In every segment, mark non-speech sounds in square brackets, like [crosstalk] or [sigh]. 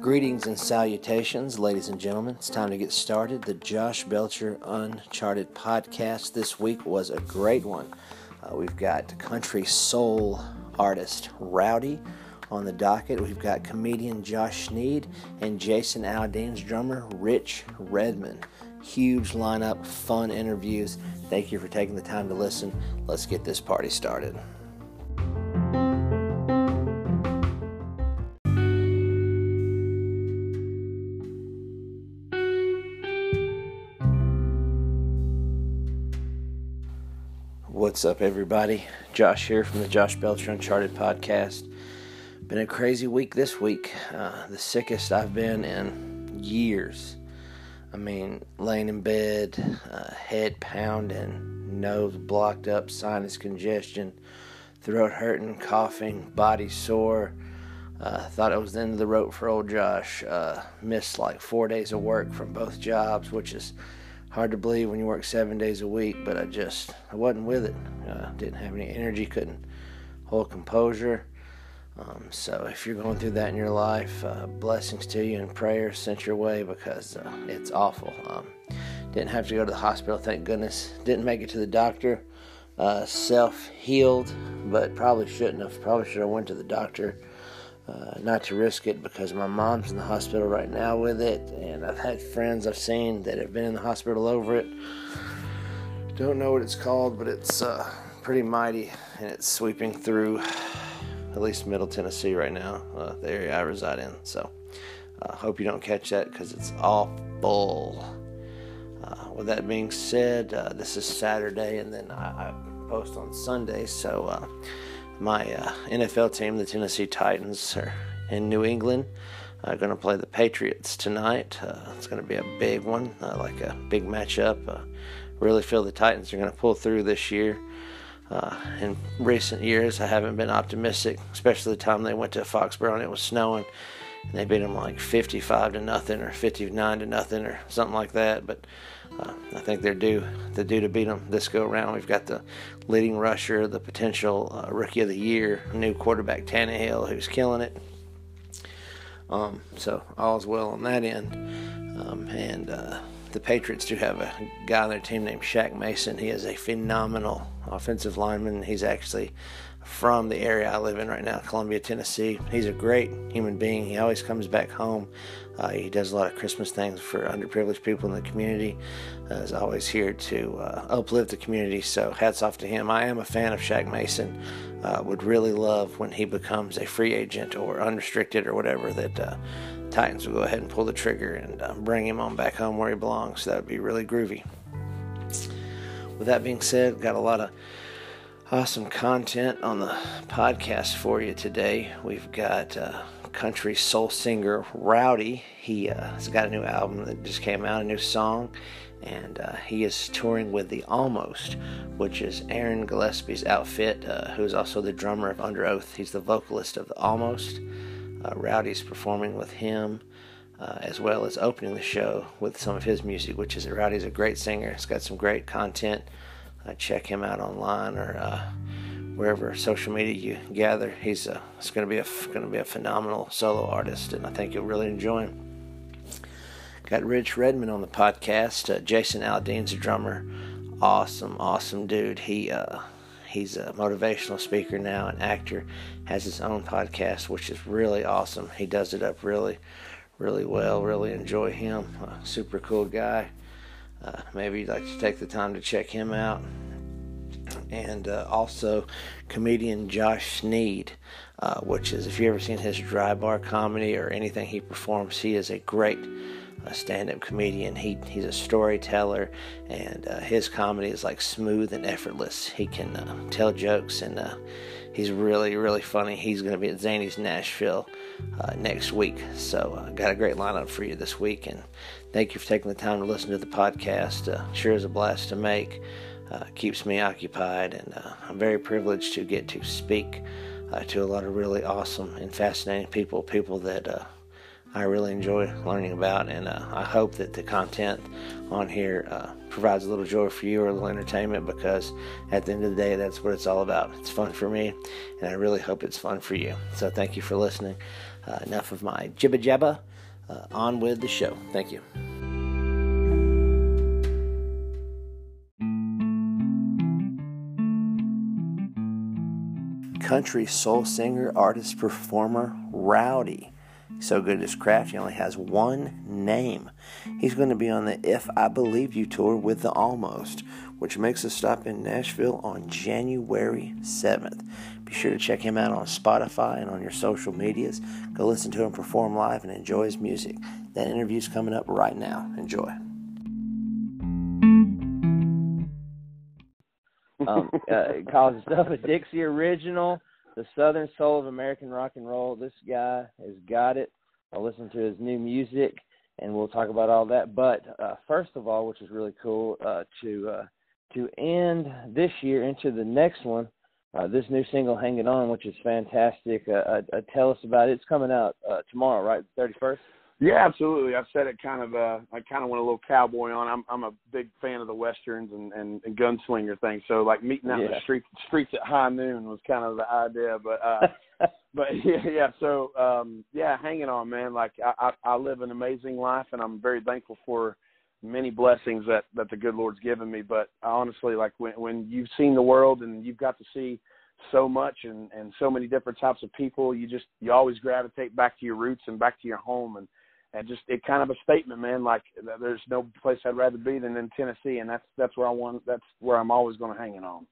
Greetings and salutations, ladies and gentlemen. It's time to get started. The Josh Belcher Uncharted podcast this week was a great one. Uh, we've got country soul artist Rowdy on the docket. We've got comedian Josh Sneed and Jason Aldean's drummer Rich Redmond. Huge lineup, fun interviews. Thank you for taking the time to listen. Let's get this party started. What's up, everybody? Josh here from the Josh Belcher Uncharted podcast. Been a crazy week this week. Uh, the sickest I've been in years. I mean, laying in bed, uh, head pounding, nose blocked up, sinus congestion, throat hurting, coughing, body sore. Uh, thought it was the end of the rope for old Josh. Uh, missed like four days of work from both jobs, which is hard to believe when you work seven days a week, but I just I wasn't with it. Uh, didn't have any energy, couldn't hold composure. Um, so if you're going through that in your life, uh, blessings to you and prayers sent your way because uh, it's awful. Um, didn't have to go to the hospital, thank goodness. Didn't make it to the doctor. Uh, Self healed, but probably shouldn't have. Probably should have went to the doctor uh, not to risk it because my mom's in the hospital right now with it, and I've had friends I've seen that have been in the hospital over it. Don't know what it's called, but it's uh, pretty mighty, and it's sweeping through at least Middle Tennessee right now, uh, the area I reside in. So, I uh, hope you don't catch that because it's awful. Uh, with that being said, uh, this is Saturday, and then I, I post on Sunday, so my uh, NFL team, the Tennessee Titans, are in New England. Uh, going to play the Patriots tonight. Uh, it's going to be a big one, uh, like a big matchup. Uh, really feel the Titans are going to pull through this year. Uh, in recent years, I haven't been optimistic, especially the time they went to Foxborough and it was snowing. And they beat them like 55 to nothing or 59 to nothing or something like that. But uh, I think they're due. They're due to beat them this go around. We've got the leading rusher, the potential uh, rookie of the year, new quarterback Tannehill, who's killing it. Um, so all's well on that end. Um, and uh, the Patriots do have a guy on their team named Shaq Mason. He is a phenomenal offensive lineman. He's actually from the area I live in right now, Columbia, Tennessee. He's a great human being. He always comes back home. Uh, he does a lot of Christmas things for underprivileged people in the community. Uh, is always here to uh, uplift the community. So hats off to him. I am a fan of Shaq Mason. Uh, would really love when he becomes a free agent or unrestricted or whatever that uh, Titans will go ahead and pull the trigger and uh, bring him on back home where he belongs. That would be really groovy. With that being said, got a lot of awesome content on the podcast for you today. We've got uh, country soul singer Rowdy. He uh, has got a new album that just came out, a new song, and uh, he is touring with the Almost, which is Aaron Gillespie's outfit, uh, who's also the drummer of Underoath. He's the vocalist of the Almost. Uh, Rowdy's performing with him. Uh, as well as opening the show with some of his music, which is Rowdy's a great singer. He's got some great content uh, check him out online or uh, wherever social media you gather. He's uh, it's going to be a going to be a phenomenal solo artist, and I think you'll really enjoy him. Got Rich Redmond on the podcast. Uh, Jason Aldean's a drummer. Awesome, awesome dude. He uh, he's a motivational speaker now, an actor. Has his own podcast, which is really awesome. He does it up really, really well. Really enjoy him. super cool guy. Uh, maybe you'd like to take the time to check him out. And uh, also, comedian Josh Sneed, uh, which is, if you've ever seen his dry bar comedy or anything he performs, he is a great uh, stand up comedian. He, he's a storyteller, and uh, his comedy is like smooth and effortless. He can uh, tell jokes, and he's really, really funny. He's going to be at Zany's Nashville next week. So, I got a great lineup for you this week, and Thank you for taking the time to listen to the podcast. Uh, sure is a blast to make. Uh, keeps me occupied, and uh, I'm very privileged to get to speak uh, to a lot of really awesome and fascinating people, people that uh, I really enjoy learning about, and uh, I hope that the content on here uh, provides a little joy for you or a little entertainment because at the end of the day, that's what it's all about. It's fun for me, and I really hope it's fun for you. So thank you for listening. Uh, enough of my jibba jabba. Uh, on with the show. Thank you. Country soul singer, artist, performer, Rowdy so good at his craft, he only has one name. He's going to be on the If I Believe You tour with the Almost, which makes a stop in Nashville on January 7th. Be sure to check him out on Spotify and on your social medias. Go listen to him perform live and enjoy his music. That interview's coming up right now. Enjoy. um, uh, calls stuff a Dixie original the Southern Soul of American Rock and Roll. This guy has got it. I'll listen to his new music, and we'll talk about all that. But uh, first of all, which is really cool, uh, to uh, to end this year into the next one, uh, this new single "Hanging On," which is fantastic. Uh, uh, uh tell us about it. It's coming out uh, tomorrow, right? Thirty first. Yeah, absolutely. I've said it kind of. Uh, I kind of went a little cowboy on. I'm I'm a big fan of the westerns and and, and gunslinger things. So like meeting out yeah. in the streets streets at high noon was kind of the idea. But uh, [laughs] but [laughs] yeah, yeah. So um, yeah, hanging on, man. Like I, I I live an amazing life, and I'm very thankful for many blessings that that the good Lord's given me. But honestly, like when when you've seen the world and you've got to see so much and and so many different types of people, you just you always gravitate back to your roots and back to your home and and just it kind of a statement, man. Like there's no place I'd rather be than in Tennessee, and that's that's where I want. That's where I'm always going to hang it on.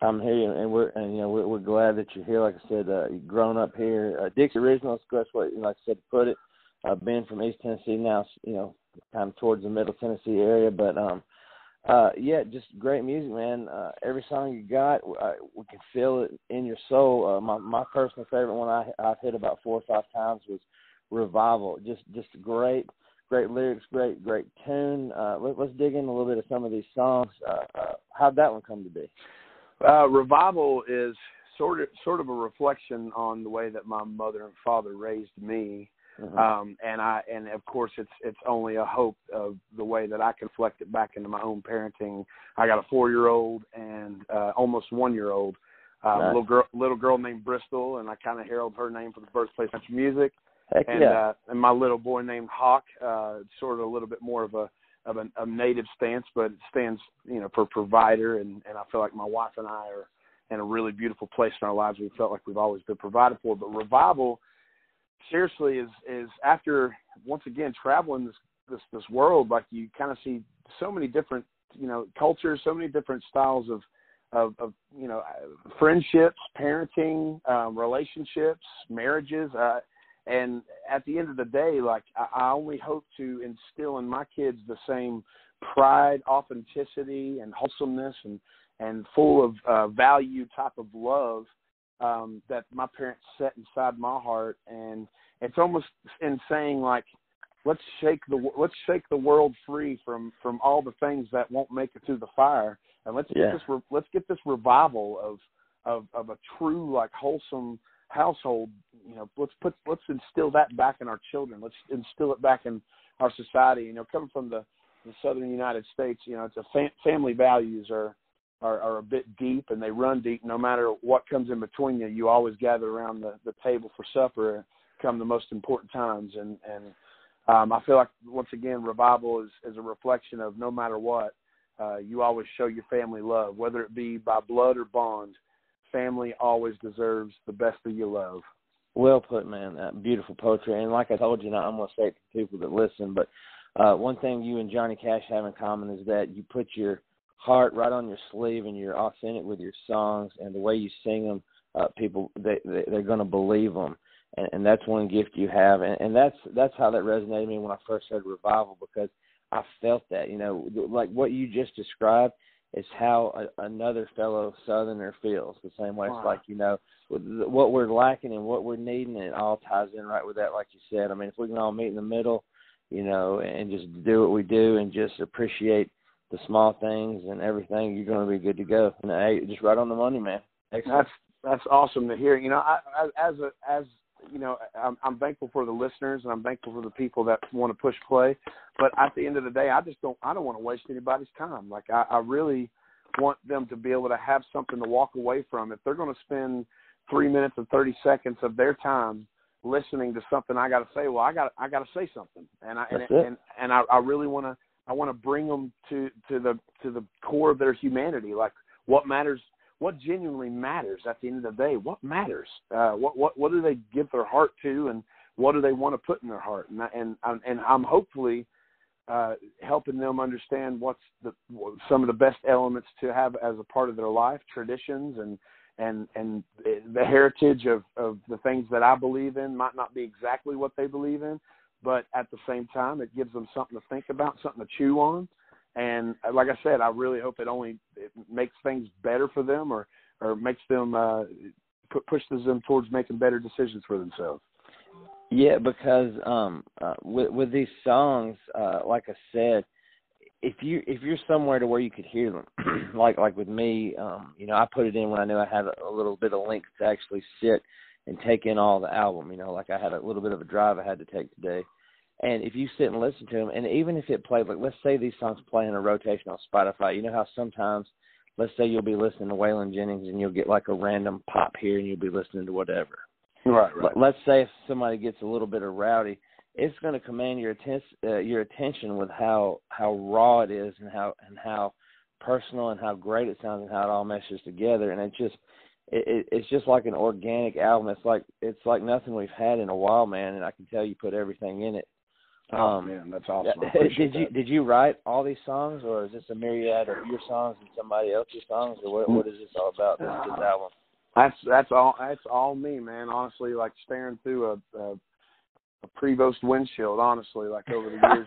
I'm here, and we're and you know we're, we're glad that you're here. Like I said, uh, you've grown up here. Uh, Dixie original, that's what like I said to put it. I've been from East Tennessee now, you know, kind of towards the Middle Tennessee area, but um, uh, yeah, just great music, man. Uh, every song you got, uh, we can feel it in your soul. Uh, my my personal favorite one I I've hit about four or five times was revival. Just just great, great lyrics, great great tune. Uh, let, us dig in a little bit of some of these songs. Uh, uh, how'd that one come to be? Uh, revival is sort of sort of a reflection on the way that my mother and father raised me. Mm-hmm. Um, and I and of course it's it's only a hope of the way that I can reflect it back into my own parenting. I got a four year old and uh, almost one year old. Uh, nice. little girl little girl named Bristol and I kinda herald her name for the birthplace of music. Heck and yeah. uh, and my little boy named Hawk, uh, sort of a little bit more of a of a, a native stance, but it stands you know for provider, and and I feel like my wife and I are in a really beautiful place in our lives. We felt like we've always been provided for, but revival, seriously, is is after once again traveling this this this world, like you kind of see so many different you know cultures, so many different styles of of, of you know friendships, parenting, um, relationships, marriages. Uh, and at the end of the day like I, I only hope to instill in my kids the same pride authenticity and wholesomeness and and full of uh, value type of love um, that my parents set inside my heart and it's almost in saying like let's shake the let's shake the world free from from all the things that won't make it through the fire and let's yeah. get this re- let's get this revival of of of a true like wholesome household you know let's put let's instill that back in our children. Let's instill it back in our society. You know coming from the, the southern united states you know it's a fam- family values are, are are a bit deep and they run deep. No matter what comes in between you you always gather around the the table for supper come the most important times. And and um i feel like once again revival is is a reflection of no matter what uh you always show your family love whether it be by blood or bond family always deserves the best of your love. Well put, man. That beautiful poetry. And like I told you, now I'm going to say it to people that listen, but uh, one thing you and Johnny Cash have in common is that you put your heart right on your sleeve and you're authentic with your songs and the way you sing them. Uh, people they, they they're going to believe them, and, and that's one gift you have, and, and that's that's how that resonated with me when I first heard revival because I felt that you know like what you just described is how a, another fellow Southerner feels. The same way wow. it's like you know what we're lacking and what we're needing, and it all ties in right with that. Like you said, I mean, if we can all meet in the middle, you know, and just do what we do and just appreciate the small things and everything, you're going to be good to go. And hey, just right on the money, man. Excellent. That's that's awesome to hear. You know, I, I, as a as you know, I'm, I'm thankful for the listeners and I'm thankful for the people that want to push play. But at the end of the day, I just don't, I don't want to waste anybody's time. Like I, I really want them to be able to have something to walk away from. If they're going to spend three minutes and 30 seconds of their time listening to something I got to say, well, I got, I got to say something. And I, and, and, and I, I really want to, I want to bring them to, to the, to the core of their humanity. Like what matters what genuinely matters at the end of the day. What matters? Uh, what what what do they give their heart to, and what do they want to put in their heart? And and and I'm hopefully uh, helping them understand what's the some of the best elements to have as a part of their life, traditions and and and the heritage of of the things that I believe in might not be exactly what they believe in, but at the same time, it gives them something to think about, something to chew on, and like I said, I really hope it only it makes things better for them, or or makes them uh, pushes them towards making better decisions for themselves. Yeah, because um, uh, with with these songs, uh, like I said, if you if you're somewhere to where you could hear them, [clears throat] like like with me, um, you know, I put it in when I knew I had a, a little bit of length to actually sit and take in all the album. You know, like I had a little bit of a drive I had to take today and if you sit and listen to them, and even if it played, like let's say these songs play in a rotation on Spotify, you know how sometimes, let's say you'll be listening to Waylon Jennings and you'll get like a random pop here and you'll be listening to whatever. Right, right. Let's say if somebody gets a little bit of rowdy, it's going to command your attention, uh, your attention with how how raw it is and how and how personal and how great it sounds and how it all meshes together. And it just it, it, it's just like an organic album. It's like it's like nothing we've had in a while, man. And I can tell you put everything in it Oh um, man, that's [laughs] awesome. did you that. did you write all these songs, or is this a myriad of your songs and somebody else's songs, or what what is this all about? This, this album. That's that's all that's all me, man. Honestly, like staring through a, a a Prevost windshield. Honestly, like over the years,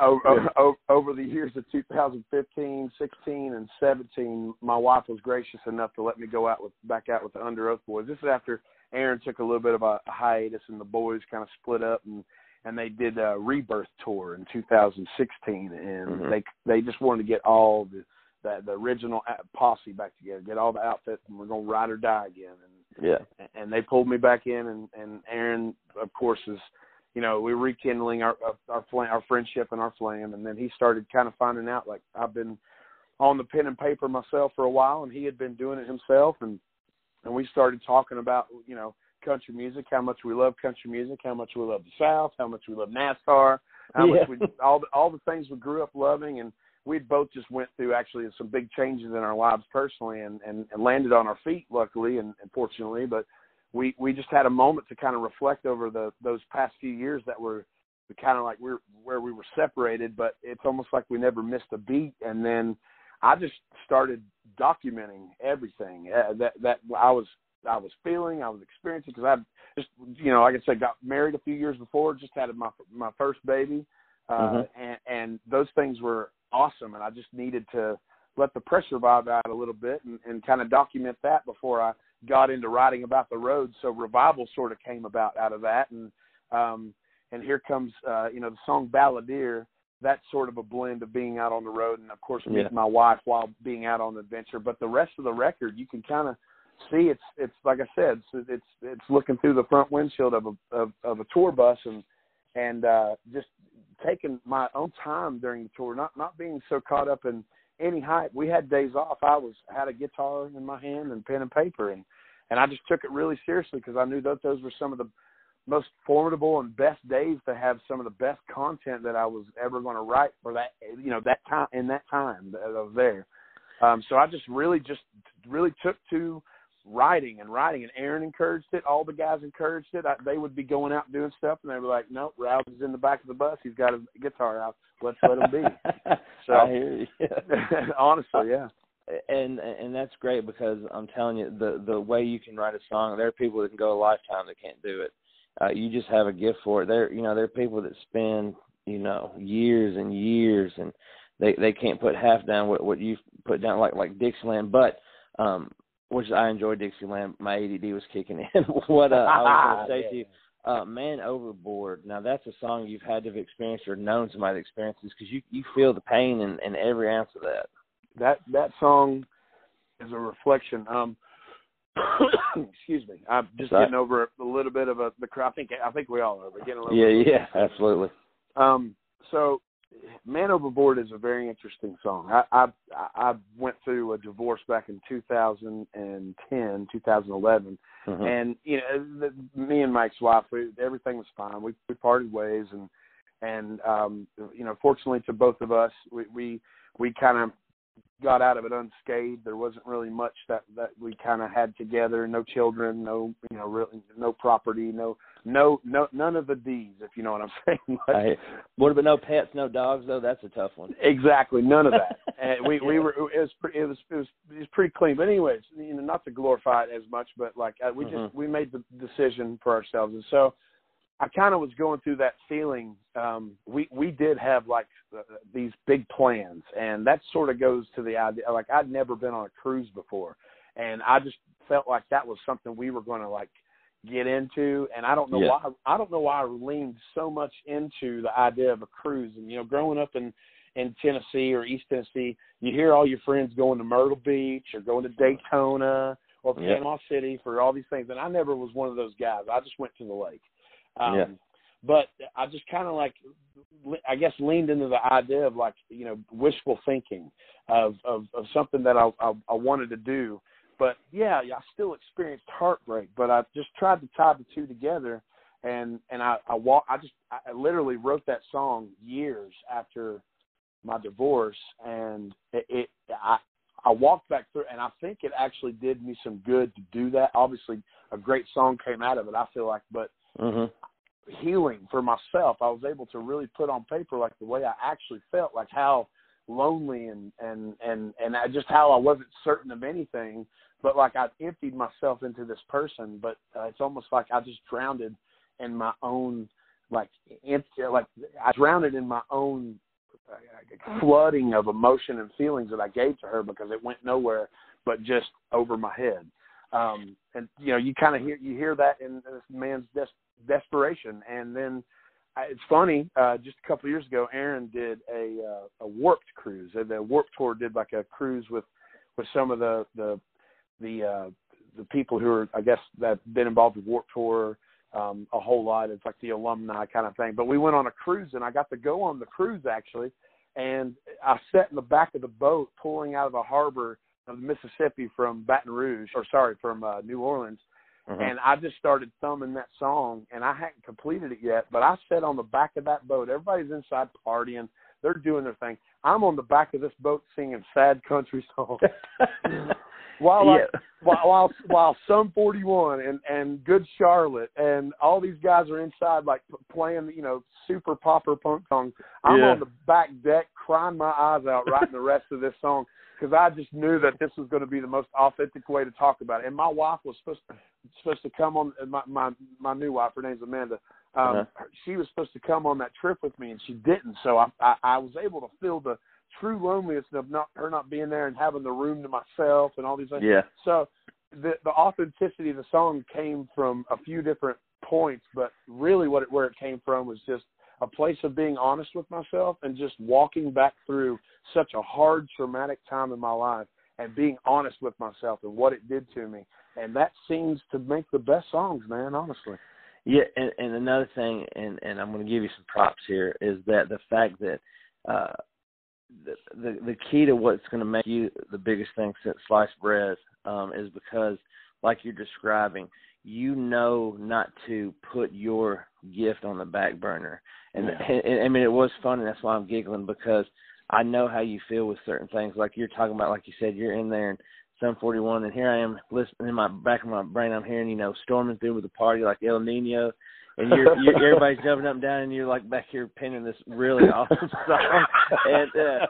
over, [laughs] over, over the years of 2015, 16, and 17, my wife was gracious enough to let me go out with back out with the Underoath boys. This is after Aaron took a little bit of a hiatus, and the boys kind of split up and and they did a rebirth tour in 2016 and mm-hmm. they they just wanted to get all the the, the original posse back together get all the outfits and we're going to ride or die again. And yeah. and they pulled me back in and and Aaron of course is you know we are rekindling our our flame, our friendship and our flame and then he started kind of finding out like I've been on the pen and paper myself for a while and he had been doing it himself. And and we started talking about you know country music, how much we love country music, how much we love the South, how much we love NASCAR, how yeah. much we all the, all the things we grew up loving, and we both just went through actually some big changes in our lives personally, and and, and landed on our feet luckily and, and fortunately, but we we just had a moment to kind of reflect over the those past few years that were kind of like we're where we were separated, but it's almost like we never missed a beat, and then I just started documenting everything uh, that that I was I was feeling, I was experiencing because I just you know like I said got married a few years before, just had my my first baby, uh, mm-hmm. and and those things were awesome, and I just needed to let the pressure vibe out a little bit and, and kind of document that before I got into writing about the road. So revival sort of came about out of that, and um, and here comes uh, you know the song Balladeer. That's sort of a blend of being out on the road and of course meeting yeah. my wife while being out on the adventure. But the rest of the record, you can kind of see it's it's like I said, it's it's, it's looking through the front windshield of a of, of a tour bus and and uh, just taking my own time during the tour, not not being so caught up in any hype. We had days off. I was had a guitar in my hand and pen and paper, and and I just took it really seriously because I knew that those were some of the most formidable and best days to have some of the best content that I was ever going to write for that you know that time in that time that I was there. Um, so I just really just really took to writing and writing, and Aaron encouraged it. All the guys encouraged it. I, they would be going out doing stuff, and they were like, "Nope, Rouse is in the back of the bus. He's got his guitar out. Let's let him be." [laughs] So, I hear you. [laughs] honestly, yeah. And and that's great because I'm telling you, the the way you can write a song, there are people that can go a lifetime that can't do it. Uh, you just have a gift for it. There, you know, there are people that spend you know years and years, and they they can't put half down what what you've put down, like like Dixieland, but um which I enjoyed Dixieland. My ADD was kicking in. [laughs] what uh, I was going [laughs] to say to you, uh, "Man Overboard." Now that's a song you've had to have experienced or known somebody that experiences because you you feel the pain in, in every ounce of that. That that song is a reflection. Um, [coughs] excuse me. I'm just getting over a little bit of a the. I think I think we all are. We're getting a little. Yeah, yeah, absolutely. Um. So, "Man Overboard" is a very interesting song. I I I went through a divorce back in 2010, 2011, mm-hmm. and you know, the, me and my ex-wife, we, everything was fine. We we parted ways, and and um, you know, fortunately to both of us, we we we kind of got out of it unscathed. There wasn't really much that that we kind of had together. No children, no you know, really no property, no no no none of the D's, if you know what I'm [laughs] saying. right. What about no pets, no dogs though? That's a tough one. Exactly, none of that. [laughs] and we we were it was it was it was it was pretty clean. But anyways, you know, not to glorify it as much, but like uh, we just mm-hmm. we made the decision for ourselves, and so I kind of was going through that feeling. Um, we we did have like uh, these big plans, and that sort of goes to the idea. Like I'd never been on a cruise before, and I just felt like that was something we were going to like get into. And I don't know yeah. why. I don't know why I leaned so much into the idea of a cruise. And you know, growing up in in Tennessee or East Tennessee, you hear all your friends going to Myrtle Beach or going to Daytona or Panama yeah. City for all these things, and I never was one of those guys. I just went to the lake. Um, yeah. But I just kind of like, I guess, leaned into the idea of like, you know, wishful thinking of of, of something that I, I I wanted to do. But yeah, I still experienced heartbreak, but I just tried to tie the two together, and and I I walk I just I literally wrote that song years after my divorce, and it, it I I walked back through, and I think it actually did me some good to do that. Obviously, a great song came out of it. I feel like, but mm-hmm. healing for myself. I was able to really put on paper like the way I actually felt, like how lonely and and and and I, just how I wasn't certain of anything, but like I emptied myself into this person. But uh, it's almost like I just drowned in my own like empty, like I drowned in my own uh, flooding of emotion and feelings that I gave to her because it went nowhere but just over my head. Um, and you know, you kind of hear you hear that in this man's des- desperation. And then uh, it's funny. Uh, just a couple of years ago, Aaron did a uh, a Warped cruise. And the Warped Tour did like a cruise with with some of the the the uh, the people who are I guess that been involved with Warped Tour um, a whole lot. It's like the alumni kind of thing. But we went on a cruise, and I got to go on the cruise actually. And I sat in the back of the boat, pulling out of the harbor of the Mississippi from Baton Rouge, or sorry, from uh, New Orleans, Mm-hmm. And I just started thumbing that song, and I hadn't completed it yet. But I sat on the back of that boat. Everybody's inside partying. They're doing their thing. I'm on the back of this boat singing sad country songs. [laughs] while, yeah. I, [laughs] while while while Sum 41 and and Good Charlotte and all these guys are inside like playing you know super popper punk songs. I'm yeah. on the back deck crying my eyes out writing the rest of this song because I just knew that this was going to be the most authentic way to talk about it. And my wife was supposed to, supposed to come on my my my new wife. Her name's Amanda. Um, uh-huh. She was supposed to come on that trip with me, and she didn't. So I, I I was able to feel the true loneliness of not her not being there and having the room to myself and all these things. Yeah. So the the authenticity of the song came from a few different points, but really what it where it came from was just a place of being honest with myself and just walking back through such a hard traumatic time in my life and being honest with myself and what it did to me and that seems to make the best songs man honestly yeah and, and another thing and and i'm going to give you some props here is that the fact that uh the the, the key to what's going to make you the biggest thing since sliced bread um is because like you're describing you know not to put your gift on the back burner and, yeah. and, I mean, it was fun, and that's why I'm giggling because I know how you feel with certain things. Like you're talking about, like you said, you're in there and Sum 41, and here I am listening in my back of my brain. I'm hearing, you know, storming through with a party like El Nino, and you're, you're everybody's jumping up and down, and you're like back here pinning this really [laughs] awesome song. And uh,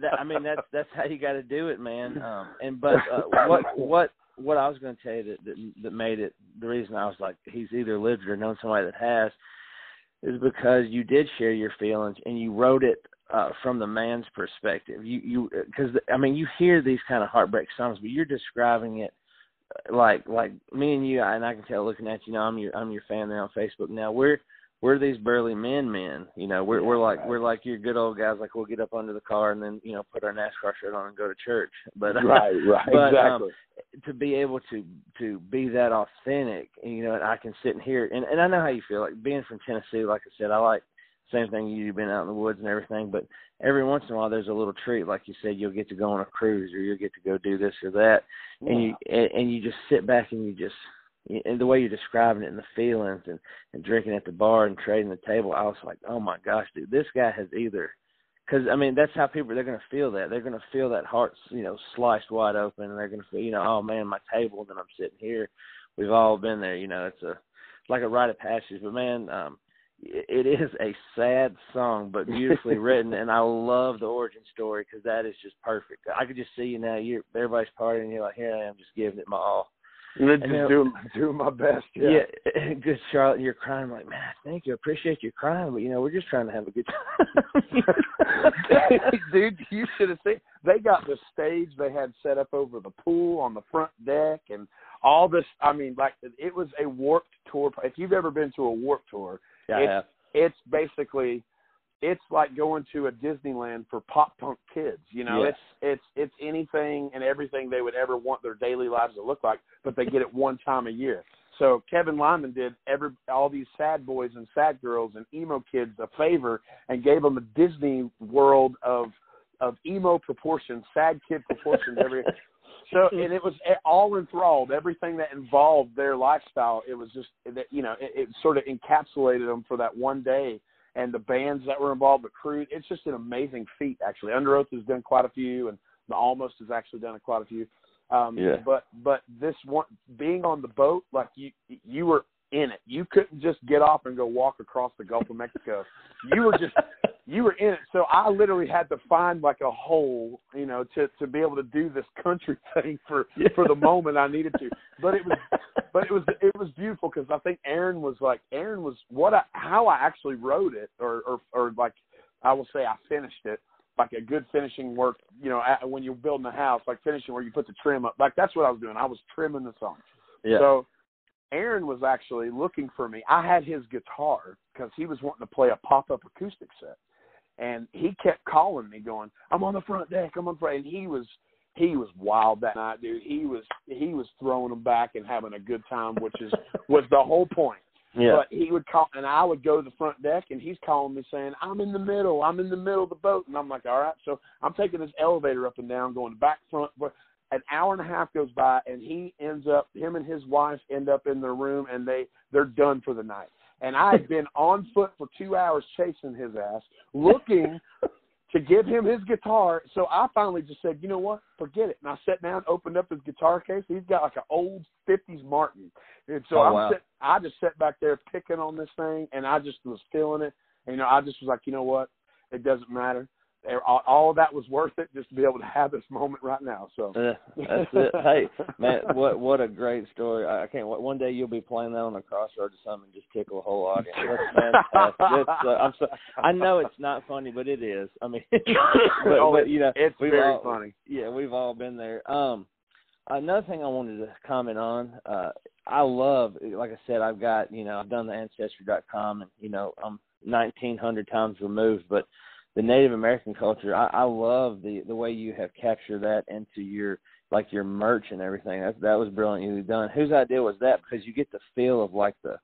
that, I mean, that's that's how you got to do it, man. Um, and but uh, what what what I was going to tell you that, that that made it the reason I was like he's either lived it or known somebody that has is because you did share your feelings and you wrote it uh, from the man's perspective. You you because I mean you hear these kind of heartbreak songs, but you're describing it like like me and you, and I can tell looking at you. Know I'm your I'm your fan there on Facebook. Now we're we're these burly men, men. You know, we're we're like we're like your good old guys. Like we'll get up under the car and then you know put our NASCAR shirt on and go to church. But right, [laughs] right, but, exactly. Um, to be able to to be that authentic, you know, and I can sit and hear, and and I know how you feel. Like being from Tennessee, like I said, I like same thing. You've been out in the woods and everything, but every once in a while there's a little treat, like you said, you'll get to go on a cruise or you'll get to go do this or that, yeah. and you and, and you just sit back and you just and the way you're describing it and the feelings and and drinking at the bar and trading the table, I was like, oh my gosh, dude, this guy has either because I mean that's how people they're going to feel that they're going to feel that heart you know sliced wide open and they're going to feel you know oh man my table then I'm sitting here we've all been there you know it's a like a rite of passage but man um it is a sad song but beautifully [laughs] written and I love the origin story because that is just perfect I could just see you now you're everybody's partying and you're like here I am just giving it my all and then just doing [laughs] doing my best. Yeah. yeah, [laughs] good Charlotte, you're crying I'm like, man, thank you, appreciate you crying, but you know, we're just trying to have a good time. Dude, you should have seen. They got the stage they had set up over the pool on the front deck, and all this. I mean, like it was a warped tour. If you've ever been to a warped tour, yeah, it's, it's basically it's like going to a Disneyland for pop punk kids. You know, yes. it's it's it's anything and everything they would ever want their daily lives to look like, but they get it one time a year. So Kevin Lyman did every all these sad boys and sad girls and emo kids a favor and gave them a Disney world of of emo proportions, sad kid proportions every. So and it was all enthralled. Everything that involved their lifestyle, it was just that you know it, it sort of encapsulated them for that one day and the bands that were involved, the crew. It's just an amazing feat, actually. Underoath has done quite a few, and the Almost has actually done quite a few. Um, yeah. But but this one, being on the boat, like you you were in it. You couldn't just get off and go walk across the Gulf of Mexico. you were just [laughs] you were in it. So I literally had to find like a hole, you know, to to be able to do this [laughs] country thing for yeah. for the moment I needed to. But it was [laughs] but it was it was beautiful because I think Aaron was like Aaron was what I how I actually wrote it or or or like I will say I finished it like a good finishing work, you know, at, when you're building a house, like finishing where you put the trim up. Like that's what I was doing. I was trimming the song. Yeah. So Aaron was actually looking for me. I had his guitar because he was wanting to play a pop up acoustic set. And he kept calling me, going, "I'm on the front deck. I'm on the front." And he was he was wild that night, dude. He was he was throwing them back and having a good time, which is [laughs] was the whole point. Yeah. But he would call, and I would go to the front deck, and he's calling me saying, "I'm in the middle. I'm in the middle of the boat." And I'm like, "All right." So I'm taking this elevator up and down, going back front. But an hour and a half goes by, and he ends up, him and his wife end up in their room, and they they're done for the night. And I had been on foot for two hours chasing his ass, looking [laughs] to give him his guitar. So I finally just said, you know what, forget it. And I sat down, opened up his guitar case. He's got like an old '50s Martin, and so oh, I'm wow. sit, I just sat back there picking on this thing, and I just was feeling it. And, you know, I just was like, you know what, it doesn't matter. All, that was worth it just to be able to have this moment right now. So yeah, [laughs] that's it. Hey, man, what what a great story! I, can't. One day you'll be playing that on the crossroads or something, and just tickle a whole audience. That's [laughs] fantastic. It's, uh, I'm so, I know it's not funny, but it is. I mean, [laughs] but, oh, but you know, it's very all, funny. Yeah, we've all been there. Um, another thing I wanted to comment on. Uh, I love, like I said, I've got you know I've done the ancestry.com, and you know I'm 1900 times removed, but the Native American culture, I, I love the the way you have captured that into your like your merch and everything. That that was brilliantly done. Whose idea was that? Because you get the feel of like the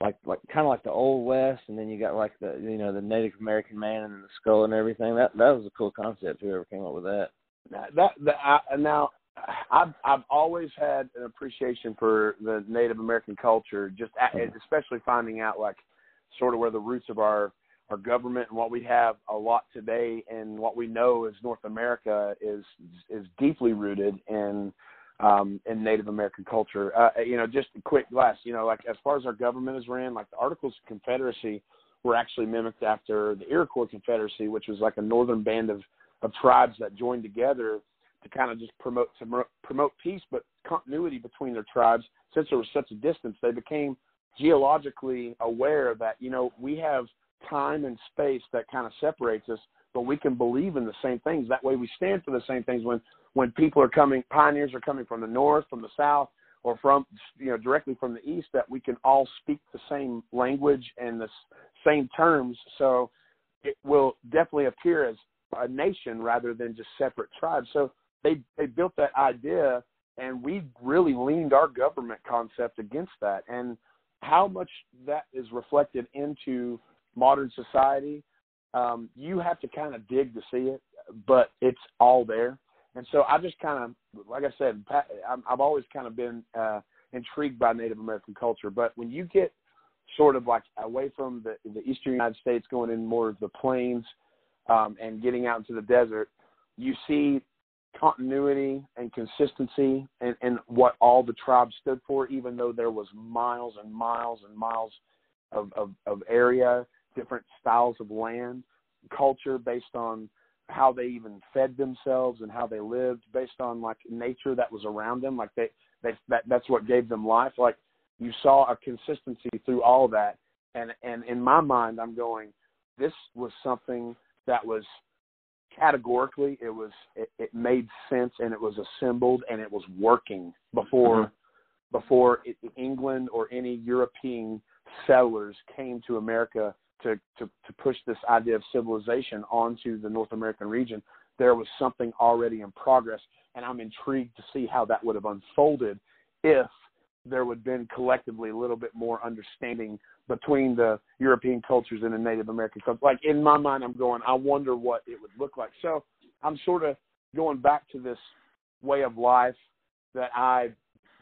like like kind of like the old west, and then you got like the you know the Native American man and the skull and everything. That that was a cool concept. Whoever came up with that. Now, That that I, now I've I've always had an appreciation for the Native American culture, just mm-hmm. especially finding out like sort of where the roots of our our government and what we have a lot today and what we know as North America is is deeply rooted in um, in Native American culture. Uh, you know, just a quick glass. You know, like as far as our government is ran, like the Articles of Confederacy were actually mimicked after the Iroquois Confederacy, which was like a northern band of of tribes that joined together to kind of just promote to promote peace, but continuity between their tribes. Since there was such a distance, they became geologically aware that you know we have time and space that kind of separates us, but we can believe in the same things. That way, we stand for the same things when when people are coming, pioneers are coming from the north, from the south, or from you know directly from the east. That we can all speak the same language and the same terms. So it will definitely appear as a nation rather than just separate tribes. So they they built that idea and we really leaned our government concept against that. And how much that is reflected into modern society, um, you have to kind of dig to see it, but it's all there. And so I just kind of, like I said, I've always kind of been uh, intrigued by Native American culture. But when you get sort of like away from the, the eastern United States, going in more of the plains um, and getting out into the desert, you see continuity and consistency and, and what all the tribes stood for, even though there was miles and miles and miles of, of, of area, different styles of land, culture based on how they even fed themselves and how they lived based on like nature that was around them. Like they, they that that's what gave them life. Like you saw a consistency through all that. And and in my mind I'm going, this was something that was categorically it was it, it made sense and it was assembled and it was working before mm-hmm. before it, England or any European settlers came to America to, to to push this idea of civilization onto the North American region. There was something already in progress, and I'm intrigued to see how that would have unfolded if there would have been collectively a little bit more understanding between the European cultures and the Native American culture. Like in my mind, I'm going, I wonder what it would look like. So I'm sort of going back to this way of life that I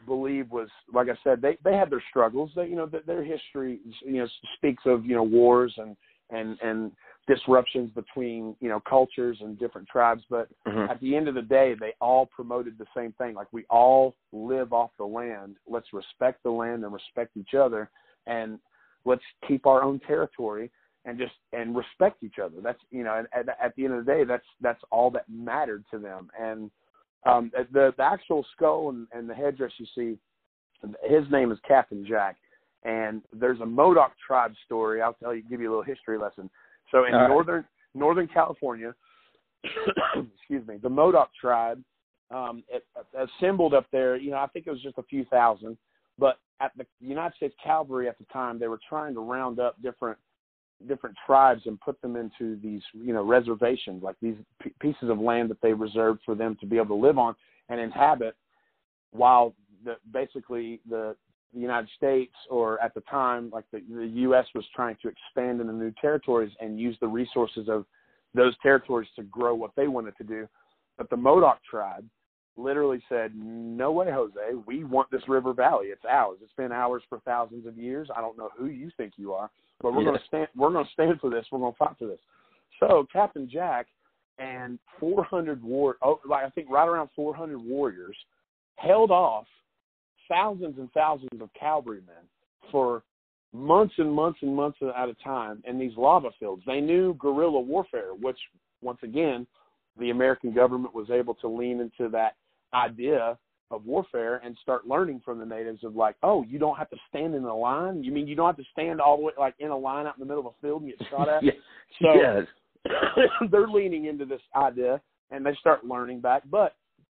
believe was, like I said, they they had their struggles. They, you know, that their history, you know, speaks of you know wars and and and disruptions between you know cultures and different tribes. But mm-hmm. at the end of the day they all promoted the same thing. Like we all live off the land. Let's respect the land and respect each other. And let's keep our own territory and just and respect each other. That's you know at, at the end of the day that's that's all that mattered to them. And um the the actual skull and, and the headdress you see his name is captain jack. And there's a modoc tribe story. I'll tell you give you a little history lesson. So in northern northern california [coughs] excuse me the modoc tribe um it, assembled up there you know i think it was just a few thousand. But at the United States Cavalry at the time, they were trying to round up different different tribes and put them into these you know reservations, like these p- pieces of land that they reserved for them to be able to live on and inhabit, while the basically the the United States, or at the time, like the, the U.S. was trying to expand into new territories and use the resources of those territories to grow what they wanted to do. But the Modoc tribe literally said, "No way, Jose. We want this river valley. It's ours. It's been ours for thousands of years. I don't know who you think you are, but we're yeah. going to stand. We're going to stand for this. We're going to fight for this." So Captain Jack and 400 war, oh, like I think right around 400 warriors, held off thousands and thousands of cavalrymen for months and months and months at a time in these lava fields. They knew guerrilla warfare, which once again the American government was able to lean into that idea of warfare and start learning from the natives of like, oh, you don't have to stand in a line. You mean you don't have to stand all the way like in a line out in the middle of a field and get shot at? [laughs] yeah. So yes. [coughs] they're leaning into this idea and they start learning back. But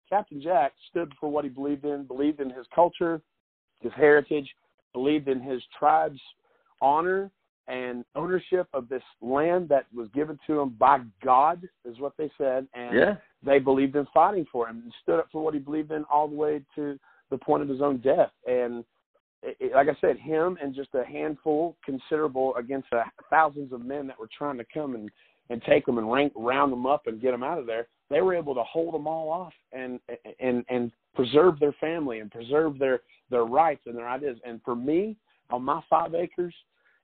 Captain Jack stood for what he believed in, believed in his culture, his heritage, believed in his tribe's honor and ownership of this land that was given to him by God, is what they said. And yeah. they believed in fighting for him and stood up for what he believed in all the way to the point of his own death. And it, it, like I said, him and just a handful, considerable, against uh, thousands of men that were trying to come and and take them and rank, round them up and get them out of there. They were able to hold them all off and and and preserve their family and preserve their their rights and their ideas. And for me, on my five acres,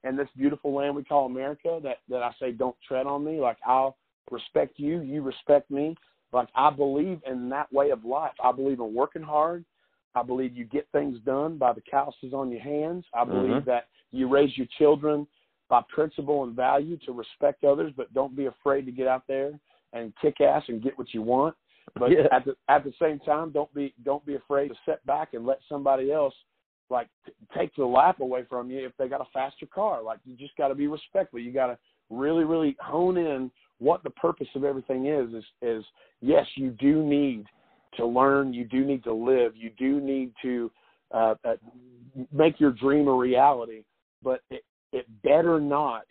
and this beautiful land we call America that that I say don't tread on me. Like I'll respect you, you respect me. Like I believe in that way of life. I believe in working hard. I believe you get things done by the calluses on your hands. I believe mm-hmm. that you raise your children by principle and value to respect others, but don't be afraid to get out there and kick ass and get what you want. But yeah. at the at the same time, don't be don't be afraid to sit back and let somebody else like take the lap away from you if they got a faster car. Like you just got to be respectful. You got to really, really hone in what the purpose of everything is. Is is yes, you do need to learn. You do need to live. You do need to uh, uh, make your dream a reality. But it, it better not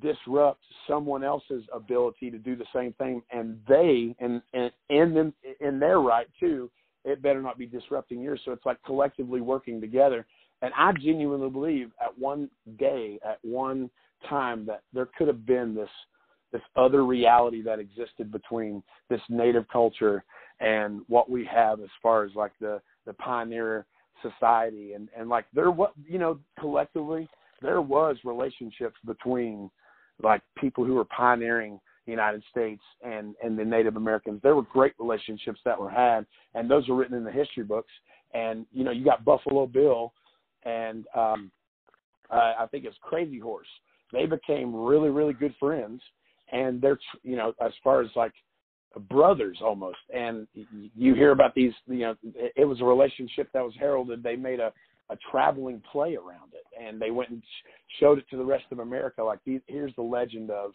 disrupt someone else's ability to do the same thing, and they and and and in, in their right too it better not be disrupting yours. So it's like collectively working together. And I genuinely believe at one day, at one time, that there could have been this this other reality that existed between this native culture and what we have as far as like the the pioneer society and and like there was you know collectively there was relationships between like people who were pioneering the United States and and the Native Americans. There were great relationships that were had, and those are written in the history books. And you know, you got Buffalo Bill, and um, uh, I think it's Crazy Horse. They became really really good friends, and they're you know as far as like brothers almost. And you hear about these, you know, it was a relationship that was heralded. They made a a traveling play around it, and they went and showed it to the rest of America. Like, here's the legend of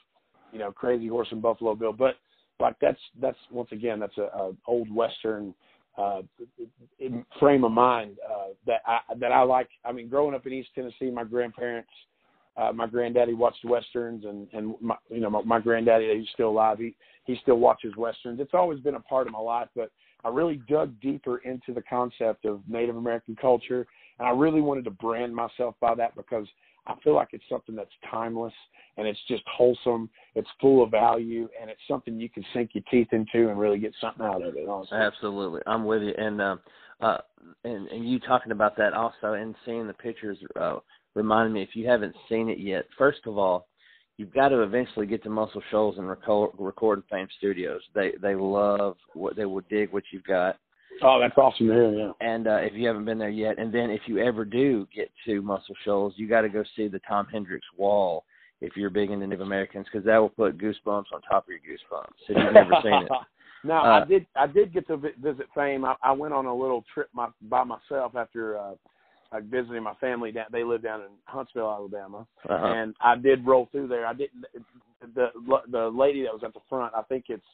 you know, Crazy Horse and Buffalo Bill. But like that's that's once again that's a, a old western uh, frame of mind uh, that I that I like. I mean, growing up in East Tennessee, my grandparents, uh, my granddaddy watched westerns, and and my, you know my, my granddaddy he's still alive. He he still watches westerns. It's always been a part of my life, but I really dug deeper into the concept of Native American culture, and I really wanted to brand myself by that because I feel like it's something that's timeless and it's just wholesome. It's full of value and it's something you can sink your teeth into and really get something out of it. Honestly. Absolutely, I'm with you. And um, uh, and and you talking about that also and seeing the pictures uh, reminded me if you haven't seen it yet. First of all, you've got to eventually get to Muscle Shoals and record, record Fame Studios. They they love what they will dig what you've got. Oh, that's awesome to hear. Yeah. And uh, if you haven't been there yet, and then if you ever do get to Muscle Shoals, you got to go see the Tom Hendrix Wall if you're big into Native Americans, because that will put goosebumps on top of your goosebumps if you've never seen it. [laughs] no, uh, I did. I did get to visit Fame. I, I went on a little trip my, by myself after uh, like visiting my family. Down, they live down in Huntsville, Alabama, uh-huh. and I did roll through there. I didn't. The the lady that was at the front, I think it's,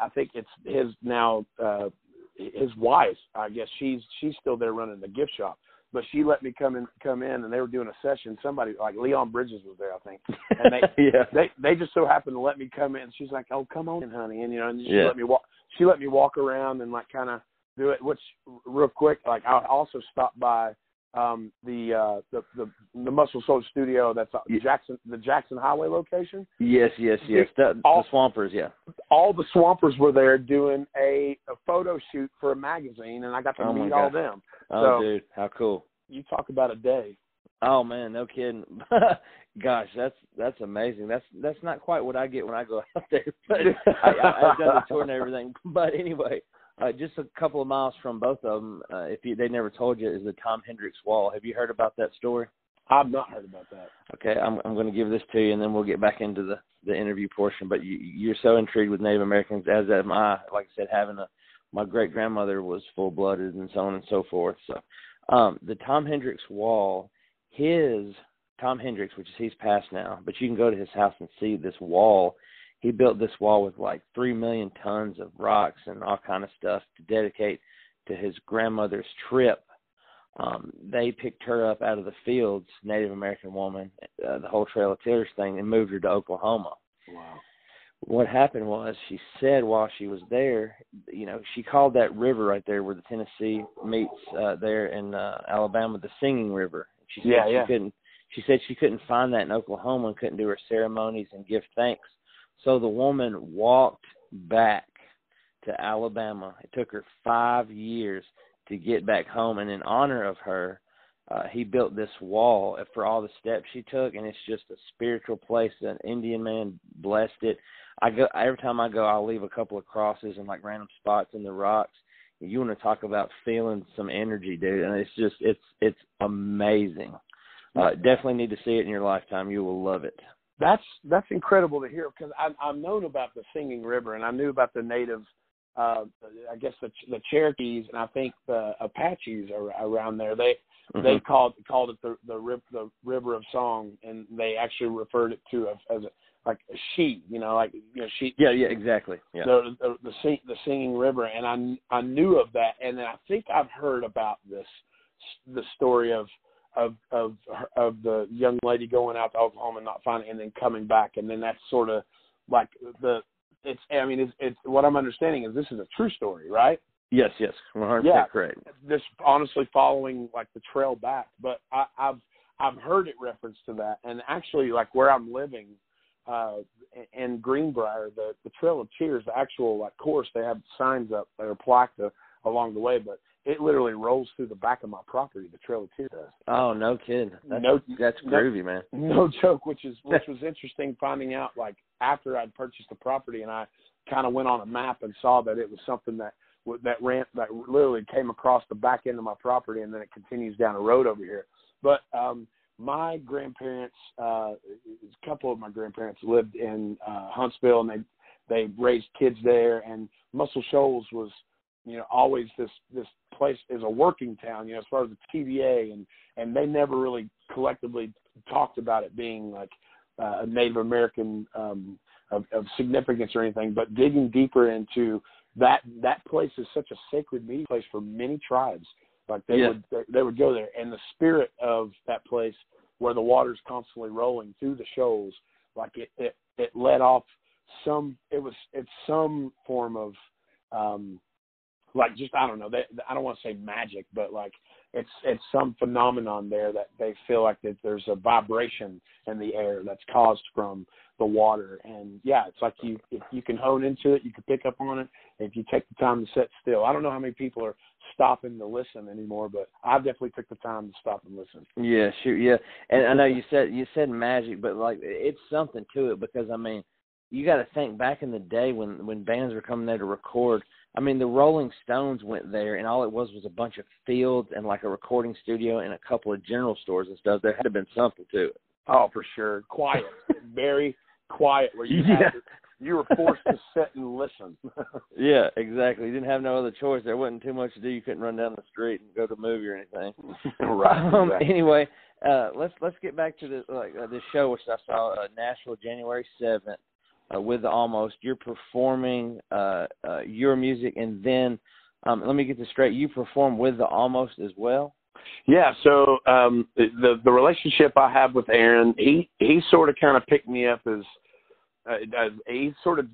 I think it's his now. uh his wife, I guess she's she's still there running the gift shop. But she let me come in come in and they were doing a session. Somebody like Leon Bridges was there, I think. And they [laughs] yeah. they they just so happened to let me come in. She's like, Oh, come on in, honey and you know, and she yeah. let me walk she let me walk around and like kinda do it, which real quick, like I also stopped by um, the, uh, the the the Muscle Shoals Studio that's uh, Jackson the Jackson Highway location. Yes, yes, yes. The, all, the Swampers, yeah. All the Swampers were there doing a, a photo shoot for a magazine, and I got to oh meet all them. Oh, so, dude, how cool! You talk about a day. Oh man, no kidding. [laughs] Gosh, that's that's amazing. That's that's not quite what I get when I go [laughs] out there. But I, I, I've done the tour and everything. But anyway, uh, just a couple of miles from both of them, uh, if you, they never told you, is the Tom Hendrix Wall. Have you heard about that story? I've not heard about that. Okay, I'm I'm going to give this to you, and then we'll get back into the the interview portion. But you, you're so intrigued with Native Americans, as am I. Like I said, having a my great grandmother was full blooded, and so on and so forth. So, um, the Tom Hendrix Wall, his Tom Hendrix, which is he's passed now, but you can go to his house and see this wall he built this wall with like three million tons of rocks and all kind of stuff to dedicate to his grandmother's trip. Um, they picked her up out of the fields, Native American woman, uh, the whole Trail of Tears thing, and moved her to Oklahoma. Wow. What happened was she said while she was there, you know, she called that river right there where the Tennessee meets uh, there in uh, Alabama the Singing River. She said yeah, she yeah. couldn't. She said she couldn't find that in Oklahoma and couldn't do her ceremonies and give thanks so the woman walked back to Alabama. It took her five years to get back home, and in honor of her, uh, he built this wall for all the steps she took, and it's just a spiritual place. An Indian man blessed it. I go every time I go, I'll leave a couple of crosses and like random spots in the rocks. You want to talk about feeling some energy, dude, and it's just it's it's amazing. Uh, definitely need to see it in your lifetime. You will love it that's that's incredible to hear because I've known about the Singing River and I knew about the native, uh, I guess the the Cherokees and I think the Apaches are around there. They mm-hmm. they called called it the the, the River of Song and they actually referred it to as, as a, like a she, you know, like you know she. Yeah, yeah, exactly. Yeah. The the the, sing, the Singing River and I I knew of that and then I think I've heard about this the story of of of of the young lady going out to Oklahoma and not finding and then coming back and then that's sort of like the it's I mean it's it's what I'm understanding is this is a true story, right? Yes, yes, one hundred Yeah. correct. Just honestly following like the trail back, but I, I've I've heard it referenced to that, and actually like where I'm living, uh, in Greenbrier, the the Trail of Tears, the actual like course, they have signs up that are plaqued uh, along the way, but it literally rolls through the back of my property. The Trail of Tears does. Oh, no kidding. That's, No- that's groovy, man. [laughs] No joke, which is which [laughs] was interesting finding out like after I'd purchased the property and I kind of went on a map and saw that it was something that that ran that literally came across the back end of my property and then it continues down a road over here. But um my grandparents uh a couple of my grandparents lived in uh Huntsville and they they raised kids there and Muscle Shoals was you know always this this place is a working town you know as far as the TVA and and they never really collectively talked about it being like uh, a Native American um, of, of significance or anything, but digging deeper into that that place is such a sacred meeting place for many tribes. Like they Yeah. would they, they would go there, and the spirit of that place where the water's constantly rolling through the shoals, like it it it let off some it was it's some form of um like just I don't know they, I don't want to say magic but like it's it's some phenomenon there that they feel like that there's a vibration in the air that's caused from the water and yeah it's like you if you can hone into it you can pick up on it if you take the time to sit still I don't know how many people are stopping to listen anymore but I definitely took the time to stop and listen Yeah, shoot, yeah. And I know you said you said magic, but like it's something to it because I mean, you got to think back in the day when when bands were coming there to record. I mean, the Rolling Stones went there, and all it was was a bunch of fields and like a recording studio and a couple of general stores and stuff. There had to have been something to it. oh for sure quiet [laughs] very quiet where you Yeah. had to, you were forced to sit and listen [laughs] Yeah, exactly. You didn't have no other choice. There wasn't too much to do. You couldn't run down the street and go to a movie or anything. [laughs] right Um, exactly. Anyway, uh, let's let's get back to the like uh, this show which I saw uh, Nashville January seventh uh, with Almost. You're performing uh, uh, your music, and then um, let me get this straight. You perform with the Almost as well. Yeah, so um the the relationship I have with Aaron, he he sort of kind of picked me up as uh, as he sort of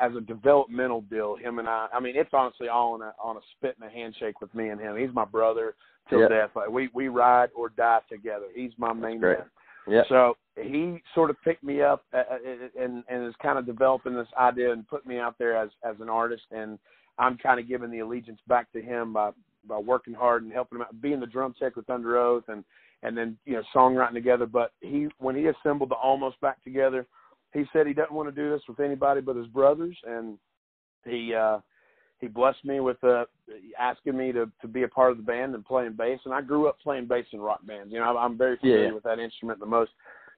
as a developmental deal. Him and I, I mean, it's honestly all on a on a spit and a handshake with me and him. He's my brother till Yeah. death. Like we we ride or die together. He's my main man. Yeah. So he sort of picked me up uh, uh, and and is kind of developing this idea and put me out there as as an artist, and I'm kind of giving the allegiance back to him by by working hard and helping him out, being the drum tech with Underoath, and and then you know songwriting together. But he when he assembled the almost back together, he said he doesn't want to do this with anybody but his brothers, and he uh he blessed me with uh asking me to to be a part of the band and playing bass. And I grew up playing bass in rock bands. You know I'm, I'm very familiar Yeah. with that instrument the most.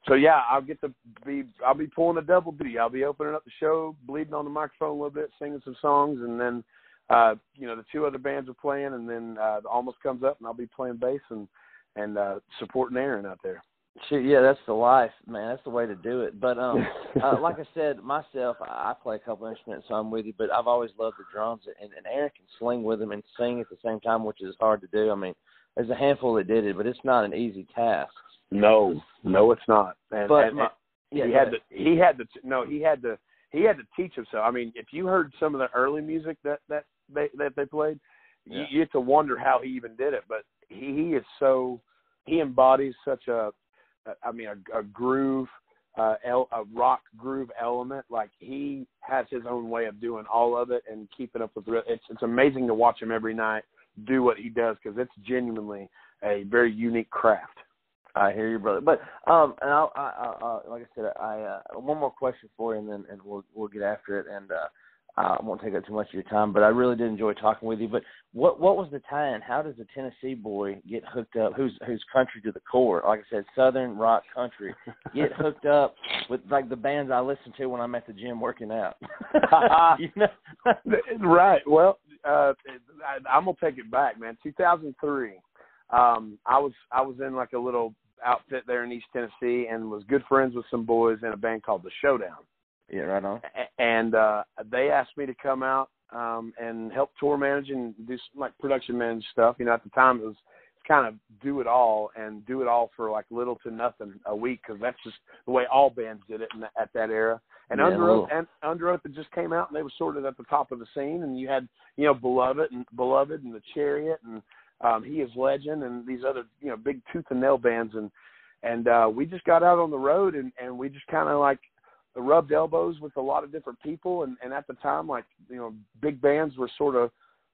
So yeah I'll get to be I'll be pulling a double duty I'll be opening up the show bleeding on the microphone a little bit singing some songs. And then uh you know the two other bands are playing. And then uh the almost comes up and I'll be playing bass and and uh supporting Aaron out there Shoot, yeah, that's the life, man. That's the way to do it. But um, [laughs] uh, like I said, myself, I play a couple instruments, so I'm with you. But I've always loved the drums, and, and Aaron can sling with them and sing at the same time, which is hard to do. I mean, there's a handful that did it, but it's not an easy task. no no it's not and, But and, my, yeah, he had to he had to no he had to he had to teach himself i mean if you heard some of the early music that that they that they played Yeah. you, you get to wonder how he even did it but he he is so he embodies such a i mean a, a groove uh el, a rock groove element. Like he has his own way of doing all of it and keeping up with it's it's amazing to watch him every night do what he does because it's genuinely a very unique craft. I hear you, brother. But um, and I'll, I, I, I, like I said, I uh, one more question for you, and then and we'll we'll get after it, and uh, I won't take up too much of your time. But I really did enjoy talking with you. But what what was the tie-in? How does a Tennessee boy get hooked up? Who's who's country to the core? Like I said, Southern rock country. Get [laughs] hooked up with like the bands I listen to when I'm at the gym working out. [laughs] [laughs] you know? right. Well, uh, I, I'm gonna take it back, man. 2003. Um, I was I was in like a little outfit there in East Tennessee and was good friends with some boys in a band called the Showdown. Yeah, right on. And uh, they asked me to come out um, and help tour manage and do some like production manage stuff. You know, at the time it was kind of do it all and do it all for like little to nothing a week because that's just the way all bands did it in the, at that era. And Yeah, Underoath and Underoath had just came out and they were sort of at the top of the scene. And you had you know Beloved and Beloved and the Chariot and um, He Is Legend and these other you know big tooth and nail bands and and uh, we just got out on the road and and we just kind of like rubbed elbows with a lot of different people. And and at the time like you know big bands were sort of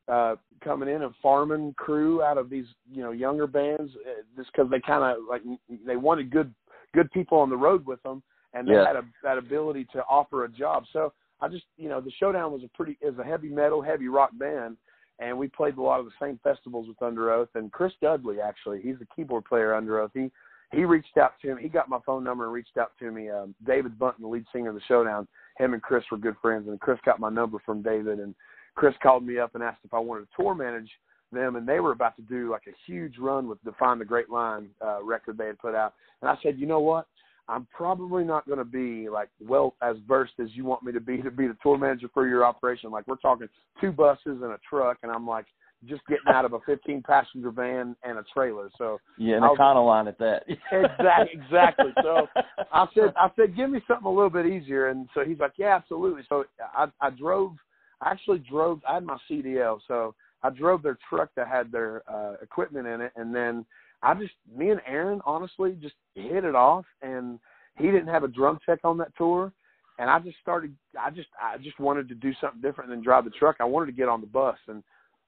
uh coming in and farming crew out of these you know younger bands uh, just because they kind of like they wanted good good people on the road with them and they Yeah. had a, that ability to offer a job. So i just you know the showdown was a pretty is a heavy metal heavy rock band and we played a lot of the same festivals with Underoath and chris dudley actually he's the keyboard player Underoath. He he reached out to me. He got my phone number and reached out to me. Um, David Bunton, the lead singer of the Showdown, him and Chris were good friends, and Chris got my number from David. And Chris called me up and asked if I wanted to tour manage them, and they were about to do like a huge run with Define the Great Line uh, record they had put out. And I said, you know what? I'm probably not going to be like well as versed as you want me to be to be the tour manager for your operation. Like we're talking two buses and a truck, and I'm like just getting out of a 15 passenger van and a trailer. So Yeah, and I a was- Econoline at that. [laughs] exactly, exactly. So I [laughs] said, I said, give me something a little bit easier, and so he's like, yeah, absolutely. So I, I drove, I actually drove. I had my CDL, so I drove their truck that had their uh, equipment in it, and then I just, me and Aaron, honestly, just hit it off, and he didn't have a drum tech on that tour. And I just started. I just, I just wanted to do something different than drive the truck. I wanted to get on the bus, and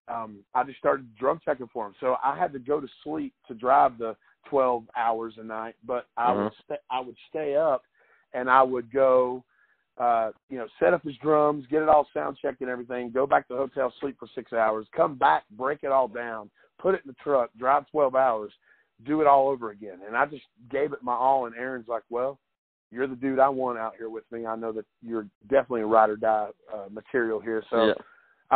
um, I just started drum checking for him. So I had to go to sleep to drive the 12 hours a night, but I would Mhm. stay, I would stay up and I would go, uh, you know, set up his drums, get it all sound checked and everything, go back to the hotel, sleep for six hours, come back, break it all down, put it in the truck, drive 12 hours, do it all over again. And I just gave it my all. And Aaron's like, well, you're the dude I want out here with me. I know that you're definitely a ride or die uh, material here. So, yeah.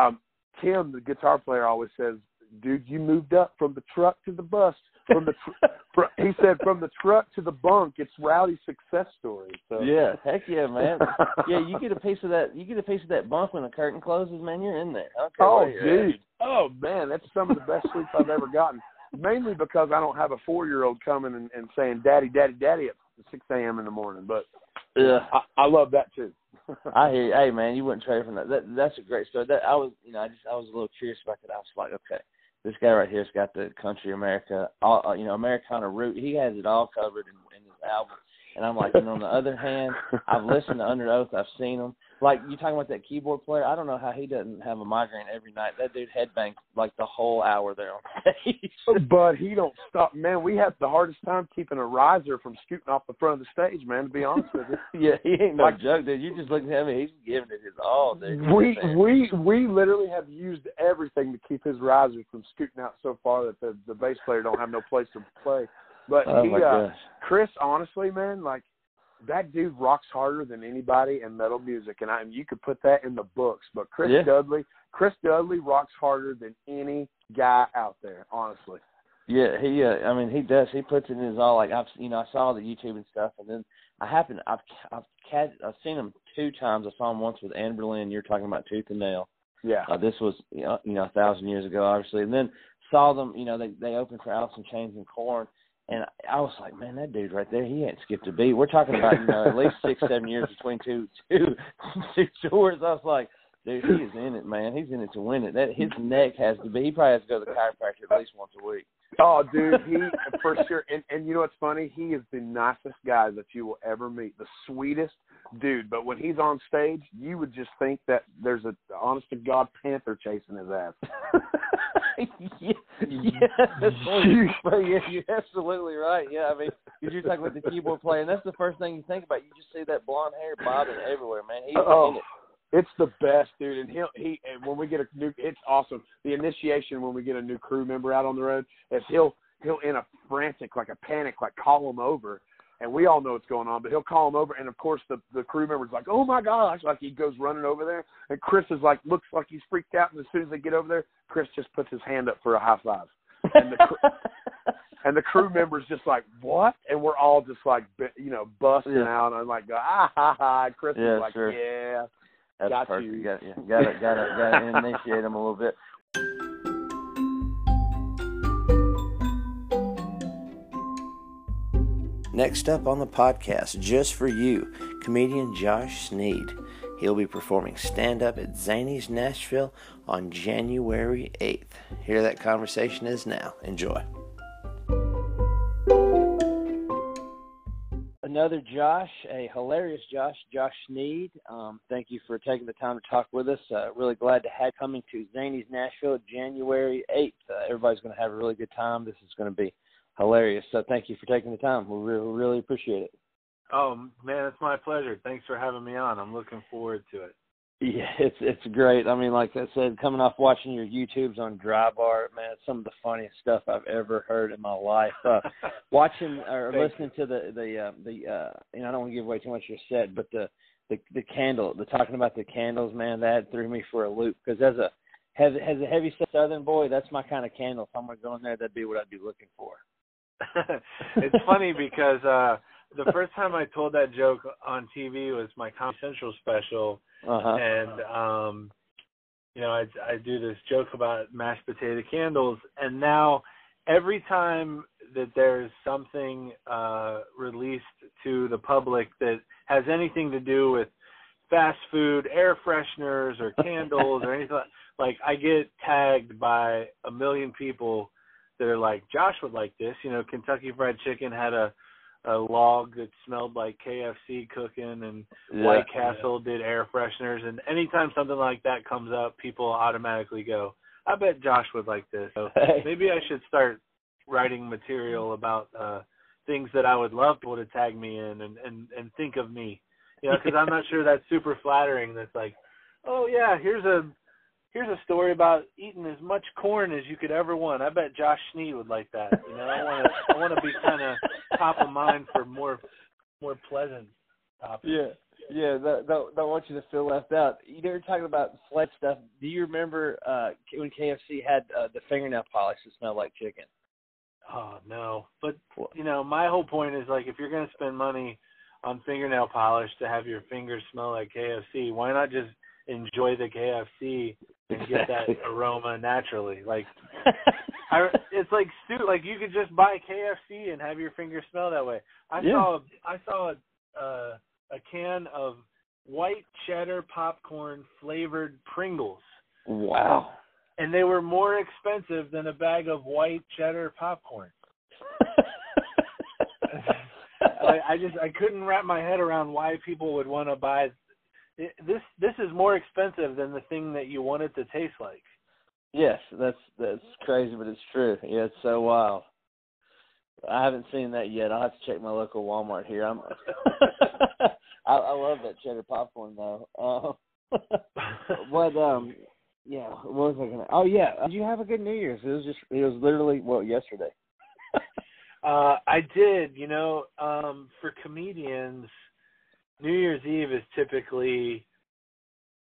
um, Tim, the guitar player, always says, "Dude, you moved up from the truck to the bus. From the tr- [laughs] fr- he said, from the truck to the bunk. It's Rowdy's success story." So Yeah, heck yeah, man. [laughs] yeah, you get a piece of that. You get a piece of that bunk when the curtain closes, man. You're in there. Oh, at. dude. Oh man, that's some of the best sleep I've ever gotten. Mainly because I don't have a four-year-old coming and, and saying "Daddy, Daddy, Daddy" at 6 a.m. in the morning. But Yeah. I, I love that too. I hear you. Hey man, you wouldn't trade from that. that. That's a great story. That I was, you know, I just I was a little curious about that. I was like, okay, this guy right here's got the country America, all, uh, you know, Americana root. He has it all covered in, in his album. And I'm like, and on the other hand, I've listened to Underoath. I've seen him. Like you talking about that keyboard player. I don't know how he doesn't have a migraine every night. That dude headbangs like the whole hour there on stage. [laughs] but he don't stop, man. We had the hardest time keeping a riser from scooting off the front of the stage, man. To be honest with you. [laughs] yeah, he ain't no Like- joke, dude. You just look at him and he's giving it his all, dude. He's we we we literally have used everything to keep his riser from scooting out so far that the the bass player don't have no place to play. But Oh he, uh. Chris, honestly, man, like that dude rocks harder than anybody in metal music, and I you could put that in the books. But Chris Yeah. Dudley, Chris Dudley rocks harder than any guy out there, honestly. Yeah, he. Uh, I mean, he does. He puts it in his all. Like I've, you know, I saw the YouTube and stuff, and then I happen. I've, I've, cat, I've seen him two times. I saw him once with Anberlin. You're talking about Tooth and Nail. Yeah. Uh, this was, you know, you know, a thousand years ago, obviously. And then saw them. You know, they they opened for Alice in Chains and Korn, and I was like, man, that dude right there, he ain't skipped a beat. We're talking about, you know, at least six, seven years between two, two, [laughs] two tours. I was like. Dude, he is in it, man. He's in it to win it. That his neck has to be. He probably has to go to the chiropractor at least once a week. Oh, dude, he for sure. And and you know what's funny? He is the nicest guy that you will ever meet. The sweetest dude. But when he's on stage, you would just think that there's a honest to god panther chasing his ass. [laughs] yeah, yeah, that's funny. But yeah, you're absolutely right. Yeah, I mean, you're talking about the keyboard player, and that's the first thing you think about. You just see that blonde hair bobbing everywhere, man. He's Oh. in it. It's the best, dude. And he'll he and when we get a new, it's awesome. The initiation when we get a new crew member out on the road is he'll he'll in a frantic like a panic like call him over, and we all know what's going on. But he'll call him over, and of course the the crew member's like, oh my gosh, like he goes running over there, and Chris is like looks like he's freaked out, and as soon as they get over there, Chris just puts his hand up for a high five. And the [laughs] And the crew member's just like, "What?" And we're all just like, you know, busting Yeah. out. And I'm like, "Ah ha ha!" Chris Yeah, is like, sure. "Yeah." That's got perfect. You. Got, got, got, got, got [laughs] to initiate them a little bit. Next up on the podcast, just for you, comedian Josh Sneed. He'll be performing stand up at Zanies Nashville on January 8th. Here that conversation is now. Enjoy. Another Josh, a hilarious Josh, Josh Sneed. Um, thank you for taking the time to talk with us. Uh, really glad to have coming to Zanies Nashville January 8th. Uh, everybody's going to have a really good time. This is going to be hilarious. So thank you for taking the time. We really, really appreciate it. Oh man, it's my pleasure. Thanks for having me on. I'm looking forward to it. Yeah, [laughs] it's it's great. I mean, like I said, coming off watching your YouTubes on Dry Bar, man, it's some of the funniest stuff I've ever heard in my life. Uh, [laughs] watching or listening you. to the the uh, the uh, you know, I don't want to give away too much of your set, but the the the candle, the talking about the candles, man, that threw me for a loop because as a has has a heavy set Southern boy, that's my kind of candle. If I'm gonna go in there, that'd be what I'd be looking for. [laughs] it's funny because uh the first time I told that joke on TV was my Comedy Central special, uh-huh. and um, you know I I do this joke about mashed potato candles, and now every time that there's something uh, released to the public that has anything to do with fast food, air fresheners, or candles, or anything [laughs] like, I get tagged by a million people that are like, Josh would like this. You know, Kentucky Fried Chicken had a a log that smelled like KFC cooking and yeah, White Castle yeah. did air fresheners and anytime something like that comes up people automatically go I bet Josh would like this. So maybe I should start writing material about uh things that I would love people to tag me in and and and think of me. You know because I'm not sure that's super flattering that's like oh yeah here's a here's a story about eating as much corn as you could ever want. I bet Josh Sneed would like that. You know, I want to I want to be kind of top of mind for more more pleasant topics. Yeah. Yeah, don't, don't, don't want you to feel left out. You know, you're talking about sled stuff. Do you remember uh when KFC had uh, the fingernail polish that smelled like chicken? Oh no, but you know, my whole point is like if you're gonna spend money on fingernail polish to have your fingers smell like KFC, why not just enjoy the KFC and get that aroma naturally. Like, [laughs] I, it's like stu- like you could just buy KFC and have your fingers smell that way. I yeah. saw I saw a, uh, a can of white cheddar popcorn flavored Pringles. Wow. And they were more expensive than a bag of white cheddar popcorn. [laughs] [laughs] I, I just I couldn't wrap my head around why people would want to buy this this is more expensive than the thing that you want it to taste like. Yes, that's that's crazy, but it's true. Yeah, it's so wild. I haven't seen that yet. I'll have to check my local Walmart here. I'm [laughs] I, I love that cheddar popcorn though. Uh, [laughs] but um yeah, what was I gonna Oh yeah. Did you have a good New Year's? It was just it was literally well yesterday. [laughs] uh I did, you know, um for comedians New Year's Eve is typically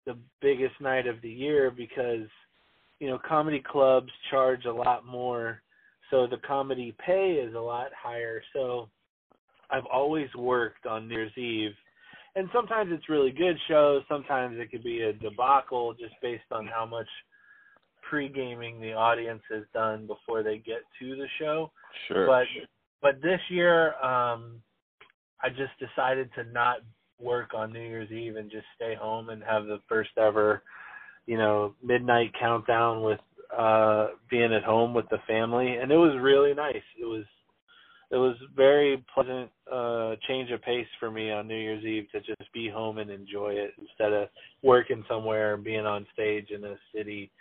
the biggest night of the year because you know comedy clubs charge a lot more so the comedy pay is a lot higher. So i've always worked on new year's eve and sometimes it's really good shows sometimes it could be a debacle just based on how much pre-gaming the audience has done before they get to the show. Sure. But but this year um i just decided to not work on New Year's Eve and just stay home and have the first ever, you know, midnight countdown with uh being at home with the family and it was really nice. It was it was very pleasant uh change of pace for me on New Year's Eve to just be home and enjoy it instead of working somewhere and being on stage in a city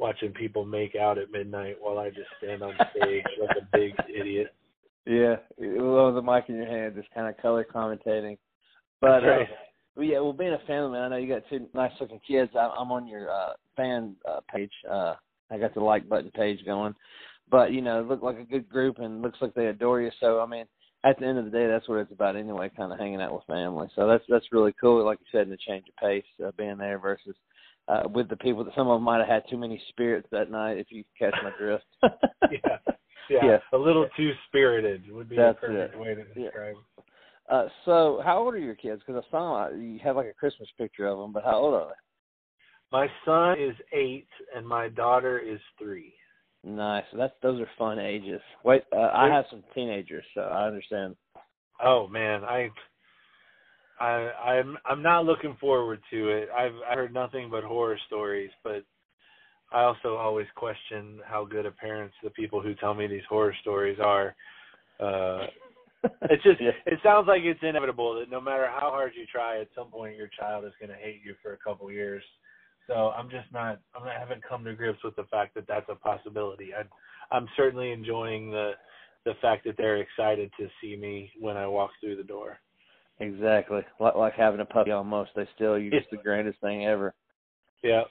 watching people make out at midnight while I just stand on stage like a big idiot. Yeah, with the mic in your hand, just kind of color commentating. But uh, well, yeah, well, being a family man, I know you got two nice looking kids. I, I'm on your uh, fan uh, page. Uh, I got the like button page going, but you know, look like a good group and looks like they adore you. So I mean, at the end of the day, that's what it's about anyway. Kind of hanging out with family. So that's that's really cool. Like you said, in the change of pace, uh, being there versus uh, with the people that some of them might have had too many spirits that night. If you catch my drift. [laughs] yeah. [laughs] Yeah, yeah, a little too spirited would be That's a perfect it. way to describe. Yeah. Uh, so, how old are your kids? Because I saw you have like a Christmas picture of them, but how old are they? My son is eight, and my daughter is three. Nice. That's those are fun ages. Wait, uh, I have some teenagers, so I understand. Oh man, I I I'm I'm not looking forward to it. I've I heard nothing but horror stories, but I also always question how good of parents the people who tell me these horror stories are. Uh [laughs] it's just Yeah. it sounds like it's inevitable that no matter how hard you try, at some point your child is going to hate you for a couple years. So I'm just not I'm not, I haven't come to grips with the fact that that's a possibility. I I'm certainly enjoying the the fact that they're excited to see me when I walk through the door. Exactly. Like like having a puppy almost. They still you're just the greatest thing ever. Yeah.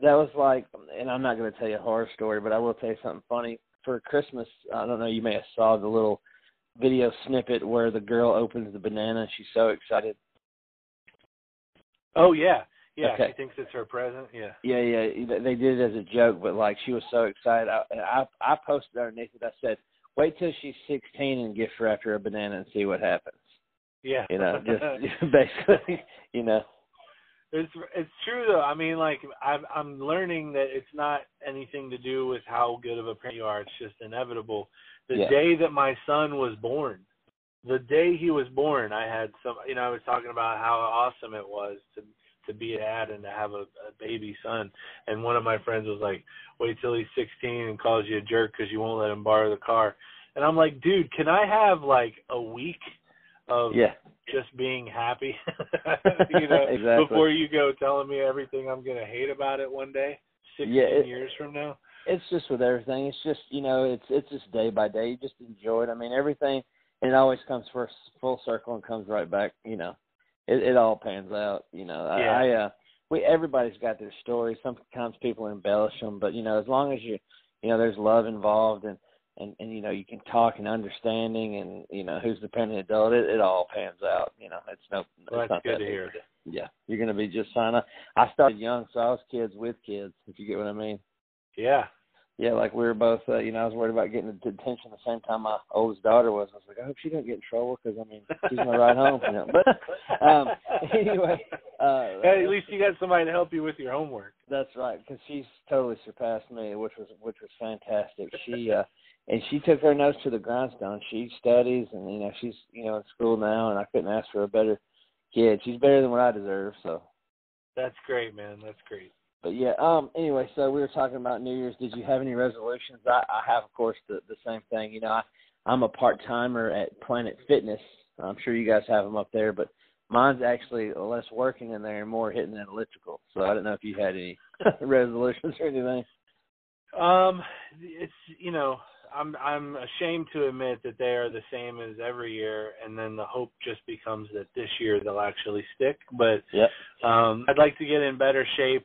That was like and I'm not gonna tell you a horror story, but I will tell you something funny. For Christmas, I don't know, you may have saw the little video snippet where the girl opens the banana, she's so excited. Oh yeah. Yeah, Okay. she thinks it's her present. Yeah. Yeah, yeah, they- did it as a joke, but like she was so excited. I I, I posted underneath it. I said, "Wait till she's 16 and gift her after a banana and see what happens." Yeah. You know, just [laughs] [laughs] basically, [laughs] you know. It's it's true though. I mean, like I'm I'm learning that it's not anything to do with how good of a parent you are. It's just inevitable. The Yeah. day that my son was born, the day he was born, I had some. You know, I was talking about how awesome it was to to be a dad and to have a, a baby son. And one of my friends was like, "Wait till he's 16 and calls you a jerk because you won't let him borrow the car." And I'm like, "Dude, can I have like a week of Yeah. just being happy, [laughs] you know, [laughs] Exactly. before you go telling me everything I'm gonna hate about it one day, sixteen Yeah, it- years from now. It's just with everything. It's just you know, it's it's just day by day. You just enjoy it. I mean, everything, and it always comes first full circle and comes right back. You know, it it all pans out. You know, I, Yeah. I uh, we everybody's got their story. Sometimes people embellish them, but you know, as long as you you know, there's love involved and and and you know, you can talk and understanding and you know, who's the parent adult. It it all pans out. You know, it's no. Well, it's that's not good that to hear. Yeah, you're gonna be just fine. I, I started young, so I was kids with kids. If you get what I mean. Yeah. Yeah, like we were both, uh, you know, I was worried about getting detention the same time my oldest daughter was. I was like, I hope she don't get in trouble because I mean, she's my ride home. You know, but um, [laughs] anyway, uh, at least you got somebody to help you with your homework. that's right because she's totally surpassed me, which was which was fantastic. She uh, and she took her nose to the grindstone. She studies, and you know, she's you know in school now, and I couldn't ask for a better kid. She's better than what I deserve. So, That's great, man. That's great. But yeah. Um. Anyway, so we were talking about New Year's. Did you have any resolutions? I, I have, of course, the the same thing. You know, I I'm a part timer at Planet Fitness. I'm sure you guys have them up there, but mine's actually less working in there and more hitting that elliptical. So I don't know if you had any [laughs] resolutions or anything. Um, it's you know, I'm I'm ashamed to admit that they are the same as every year, and then the hope just becomes that this year they'll actually stick. But Yep. um, I'd like to get in better shape,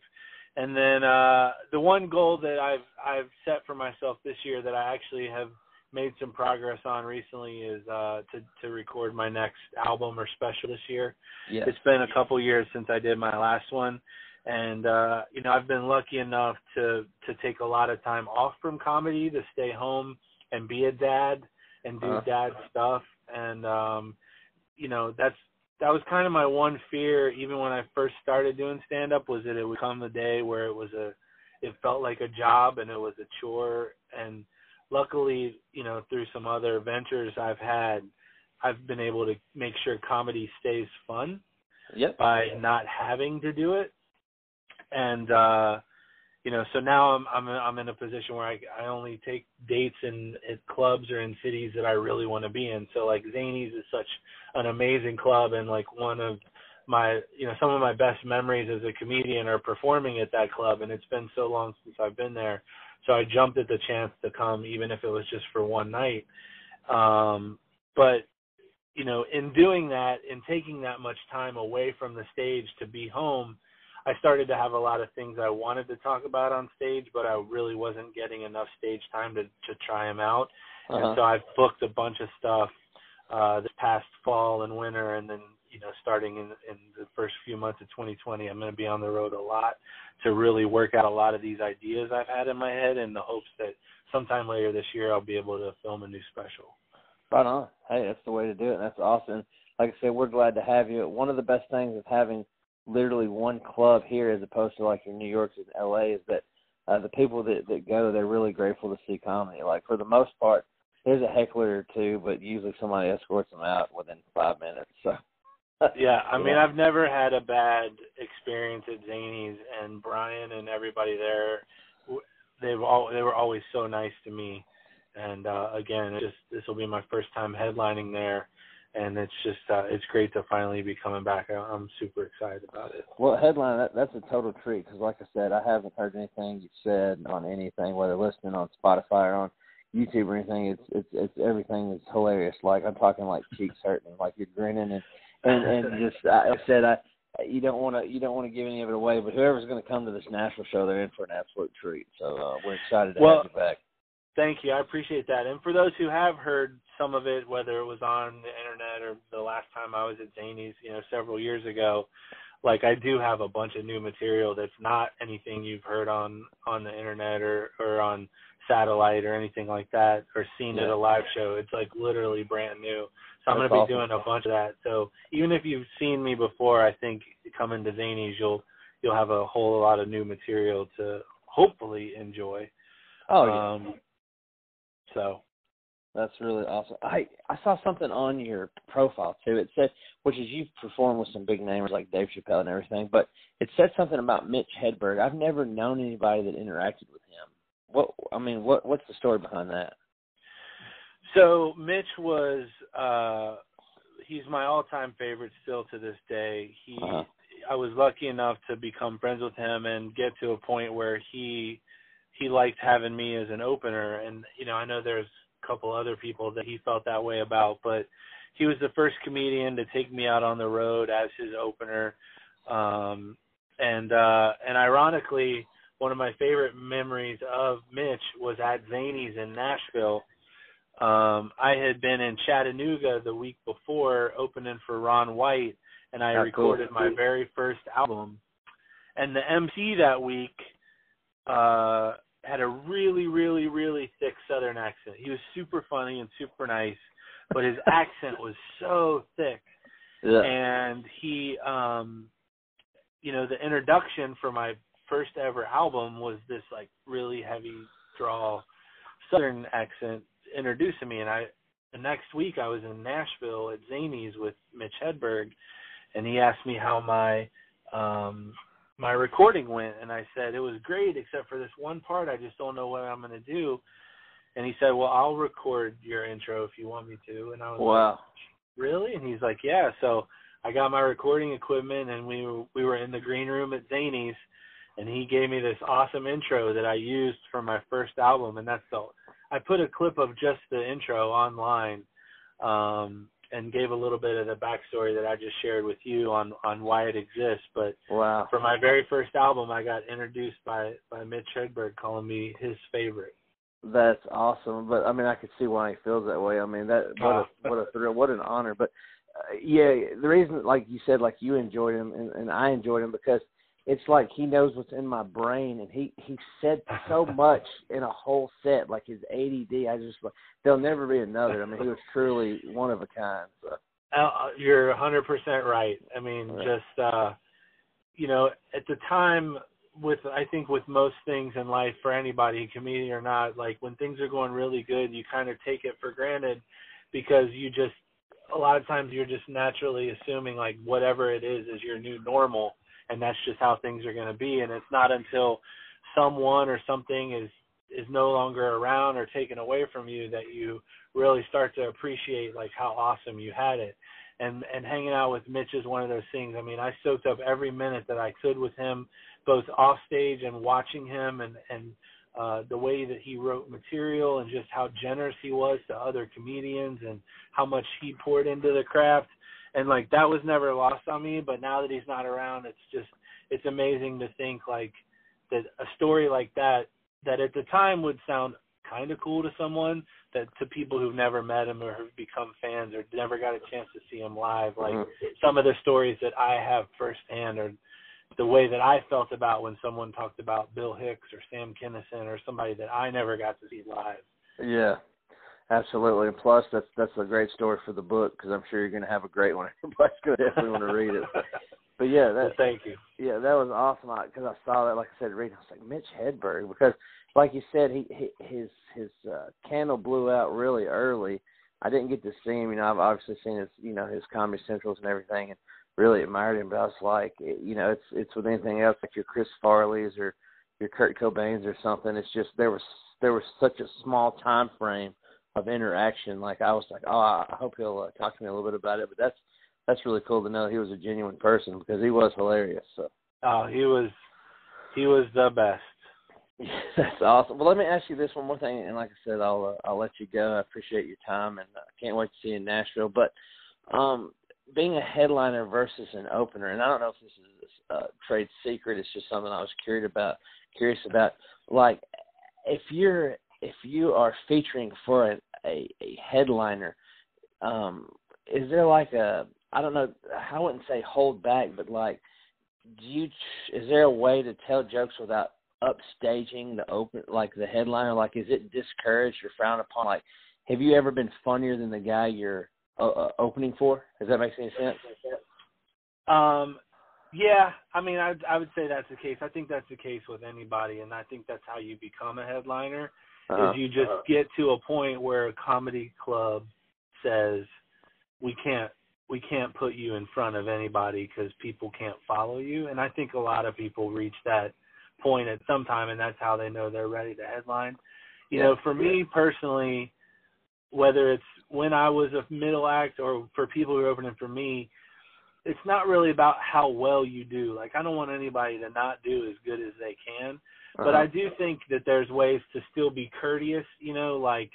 and then uh, the one goal that I've I've set for myself this year that I actually have made some progress on recently is uh, to to record my next album or special this year. Yeah. It's been a couple years since I did my last one, and uh, you know I've been lucky enough to to take a lot of time off from comedy to stay home and be a dad and do Uh-huh. dad stuff, and um, you know that's that was kind of my one fear even when I first started doing stand up was that it would come the day where it was a it felt like a job and it was a chore and luckily you know through some other ventures I've had I've been able to make sure comedy stays fun Yep. by not having to do it and uh you know so now i'm i'm i'm in a position where i i only take dates in at clubs or in cities that i really want to be in. So like zanies is such an amazing club and like one of my you know some of my best memories as a comedian are performing at that club and it's been so long since i've been there. So i jumped at the chance to come even if it was just for one night. Um but you know in doing that in taking that much time away from the stage to be home I started to have a lot of things I wanted to talk about on stage, but I really wasn't getting enough stage time to to try them out. Uh-huh. And so I've booked a bunch of stuff uh this past fall and winter and then you know starting in in the first few months of 2020 I'm going to be on the road a lot to really work out a lot of these ideas I've had in my head in the hopes that sometime later this year I'll be able to film a new special. Right on. Hey, that's the way to do it. That's awesome. Like I said, we're glad to have you. One of the best things of having literally one club here as opposed to like your New York's and LA is that uh, the people that that go, they're really grateful to see comedy. Like for the most part, there's a heckler or two, but usually somebody escorts them out within five minutes. So. [laughs] yeah, I mean. I've never had a bad experience at Zanies, and Brian and everybody there, they've all they were always so nice to me. And uh, again, just this will be my first time headlining there, and it's just uh, it's great to finally be coming back. I- I'm super excited about it. Well, headline that, that's a total treat because, like I said, I haven't heard anything you've said on anything, whether listening on Spotify or on YouTube or anything. It's it's it's everything is hilarious. Like I'm talking like cheeks hurting, like you're grinning and and and [laughs] just I I said I you don't want to you don't want to give any of it away, but whoever's going to come to this national show, they're in for an absolute treat. So uh, we're excited to Well, have you back. Thank you. I appreciate that. And for those who have heard some of it, whether it was on the internet or the last time I was at Zanies, you know, several years ago, like I do have a bunch of new material that's not anything you've heard on on the internet or or on satellite or anything like that or seen at a live show. It's like literally brand new. So I'm going to be awesome. doing a bunch of that. So even if you've seen me before, I think coming to Zanies you'll you'll have a whole lot of new material to hopefully enjoy. Oh yeah. Um so That's really awesome. I I saw something on your profile too. It said, which is you've performed with some big names like Dave Chappelle and everything, but it said something about Mitch Hedberg. I've never known anybody that interacted with him. What I mean, what what's the story behind that? So Mitch was uh he's my all-time favorite still to this day. He Uh-huh. I was lucky enough to become friends with him and get to a point where he he liked having me as an opener and you know, I know there's couple other people that he felt that way about, but he was the first comedian to take me out on the road as his opener. Um and uh and ironically one of my favorite memories of Mitch was at Zanies in Nashville um, I had been in Chattanooga the week before opening for Ron White, and I cool. recorded my very first album. And the MC that week uh, had a really, really, really thick Southern accent. He was super funny and super nice, but his [laughs] accent was so thick. Yeah. And he, um, you know, the introduction for my first ever album was this like really heavy drawl Southern accent introducing me and I the next week I was in Nashville at Zanies with Mitch Hedberg and he asked me how my um my recording went and I said it was great except for this one part I just don't know what I'm going to do and he said well I'll record your intro if you want me to and I was like Wow. really? And he's like, yeah. So I got my recording equipment and we were, we were in the green room at Zanies and he gave me this awesome intro that I used for my first album. And that's the, I put a clip of just the intro online, um, and gave a little bit of the backstory that I just shared with you on, on why it exists. But Wow. for my very first album, I got introduced by, by Mitch Hedberg calling me his favorite. That's awesome. But I mean, I could see why he feels that way. I mean, that what a [laughs] what a thrill, what an honor. But uh, yeah, the reason, like you said, like you enjoyed him and, and I enjoyed him because it's like he knows what's in my brain, and he he said so [laughs] much in a whole set. Like his ADD, I just like there'll never be another. I mean, he was truly one of a kind. So. Uh, you're 100% right. I mean, Right. just uh, you know, at the time, with I think with most things in life, for anybody, comedian or not, like when things are going really good, you kind of take it for granted because you just a lot of times you're just naturally assuming like whatever it is is your new normal, and that's just how things are going to be. And it's not until someone or something is is no longer around or taken away from you that you really start to appreciate like how awesome you had it. And and hanging out with Mitch is one of those things. I mean, I soaked up every minute that I could with him, both off stage and watching him and and uh the way that he wrote material and just how generous he was to other comedians and how much he poured into the craft. And like that was never lost on me, but now that he's not around, it's just it's amazing to think like that a story like that that at the time would sound kind of cool to someone that to people who've never met him or have become fans or never got a chance to see him live like Mhm. some of the stories that I have firsthand or the way that I felt about when someone talked about Bill Hicks or Sam Kinison or somebody that I never got to see live. Yeah, absolutely. And plus, that's that's a great story for the book because I'm sure you're going to have a great one. [laughs] Everybody's going to definitely want to read it. But, [laughs] but yeah, that thank you. yeah, that was awesome because I saw that. Like I said, reading, I was like Mitch Hedberg because like you said, he, he his his uh, candle blew out really early. I didn't get to see him. You know, I've obviously seen his you know his Comedy Centrals and everything, and really admired him. But I was like, you know, it's it's with anything else like your Chris Farley's or your Kurt Cobain's or something. It's just there was there was such a small time frame of interaction. Like I was like, oh, I hope he'll uh, talk to me a little bit about it. But that's that's really cool to know he was a genuine person because he was hilarious. So. Oh, he was he was the best. [laughs] That's awesome. Well, let me ask you this one more thing, and like I said, I'll uh, I'll let you go. I appreciate your time, and I uh, can't wait to see you in Nashville. But um, being a headliner versus an opener, and I don't know if this is a trade secret. It's just something I was curious about. Curious about, like, if you're if you are featuring for a a, a headliner, um, is there like a I don't know. I wouldn't say hold back, but like, do you is there a way to tell jokes without upstaging the open like the headliner? Like, is it discouraged or frowned upon? Like, have you ever been funnier than the guy you're uh, uh, opening for? Does that make any sense? Um, yeah, I mean, I I would say that's the case. I think that's the case with anybody, and I think that's how you become a headliner. Uh-huh. Is you just get to a point where a comedy club says we can't we can't put you in front of anybody because people can't follow you, and I think a lot of people reach that point at some time, and that's how they know they're ready to headline. You know, for me personally, whether it's when I was a middle act or for people who are opening for me, it's not really about how well you do. Like I don't want anybody to not do as good as they can, uh-huh. but I do think that there's ways to still be courteous. You know, like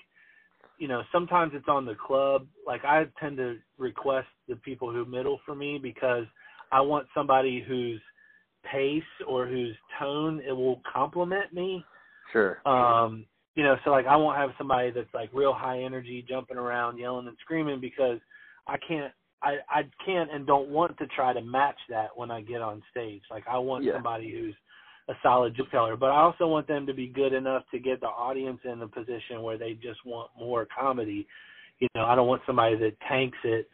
you know sometimes it's on the club. Like I tend to request the people who middle for me because I want somebody whose pace or whose tone it will compliment me. Sure. Um, you know, so like I won't have somebody that's like real high energy, jumping around, yelling and screaming because I can't I I can't and don't want to try to match that when I get on stage. Like I want yeah. somebody who's a solid joke teller, but I also want them to be good enough to get the audience in a position where they just want more comedy. You know, I don't want somebody that tanks it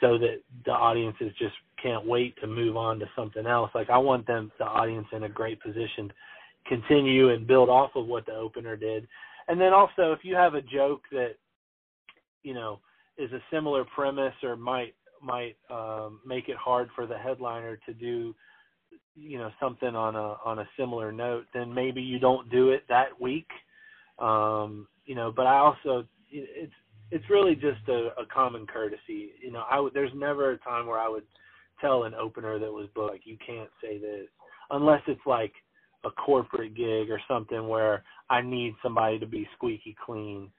so that the audiences just can't wait to move on to something else. Like I want them the audience in a great position to continue and build off of what the opener did. And then also if you have a joke that you know is a similar premise or might might um, make it hard for the headliner to do you know something on a on a similar note then maybe you don't do it that week. Um you know but i also it's it's really just a, a common courtesy. You know i would there's never a time where i would tell an opener that was booked like you can't say this unless it's like a corporate gig or something where i need somebody to be squeaky clean.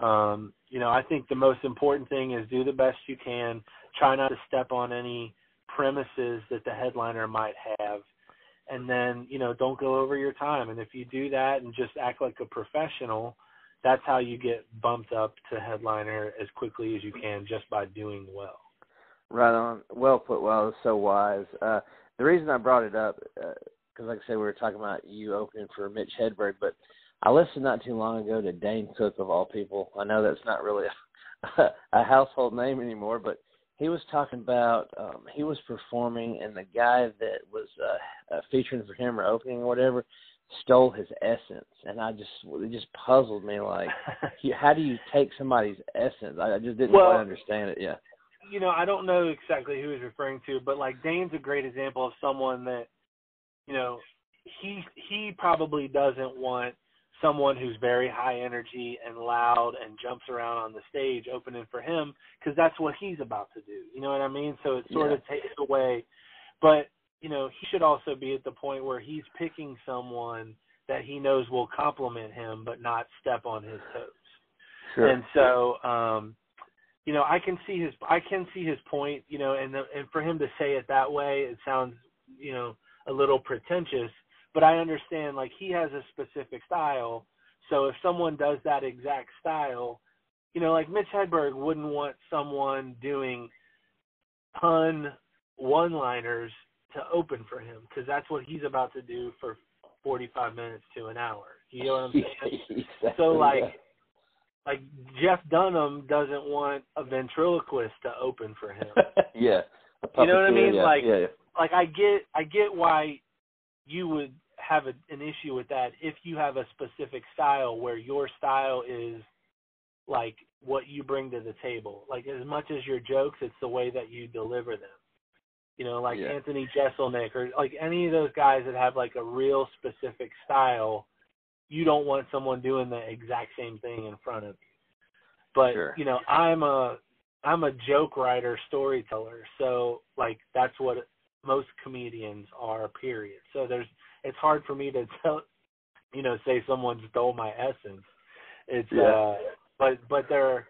Um you know i think the most important thing is do the best you can try not to step on any premises that the headliner might have. And then you know don't go over your time. And if you do that and just act like a professional that's how you get bumped up to headliner as quickly as you can just by doing well. Right on. Well put well so wise. Uh the reason i brought it up because uh, like i said we were talking about you opening for mitch hedberg but i listened not too long ago to dane cook of all people. I know that's not really a, [laughs] a household name anymore but he was talking about um he was performing and the guy that was uh, uh featuring for him or opening or whatever stole his essence. And i just it just puzzled me like [laughs] how do you take somebody's essence? I, I just didn't well, quite understand it yeah. you know i don't know exactly who he's referring to but like dane's a great example of someone that you know he he probably doesn't want someone who's very high energy and loud and jumps around on the stage opening for him because that's what he's about to do. You know what I mean? So it sort yeah. of takes away. But you know, he should also be at the point where he's picking someone that he knows will compliment him, but not step on his toes. Sure. And so, um, you know, I can see his I can see his point. You know, and the, and for him to say it that way, it sounds you know a little pretentious but I understand like he has a specific style. So if someone does that exact style, you know, like Mitch Hedberg wouldn't want someone doing pun one-liners to open for him because that's what he's about to do for 45 minutes to an hour. You know what I'm saying? [laughs] exactly, so like yeah. like Jeff Dunham doesn't want a ventriloquist to open for him. [laughs] yeah. You know what I mean? Yeah, like yeah. like I get I get why you would have a, an issue with that if you have a specific style where your style is like what you bring to the table. Like as much as your jokes, it's the way that you deliver them. You know, like Yeah. Anthony Jeselnik or like any of those guys that have like a real specific style. You don't want someone doing the exact same thing in front of you. But Sure. you know, I'm a I'm a joke writer, storyteller. So like that's what most comedians are. Period. So there's it's hard for me to [laughs] tell, you know, say someone stole my essence. It's Yeah. uh, but but there,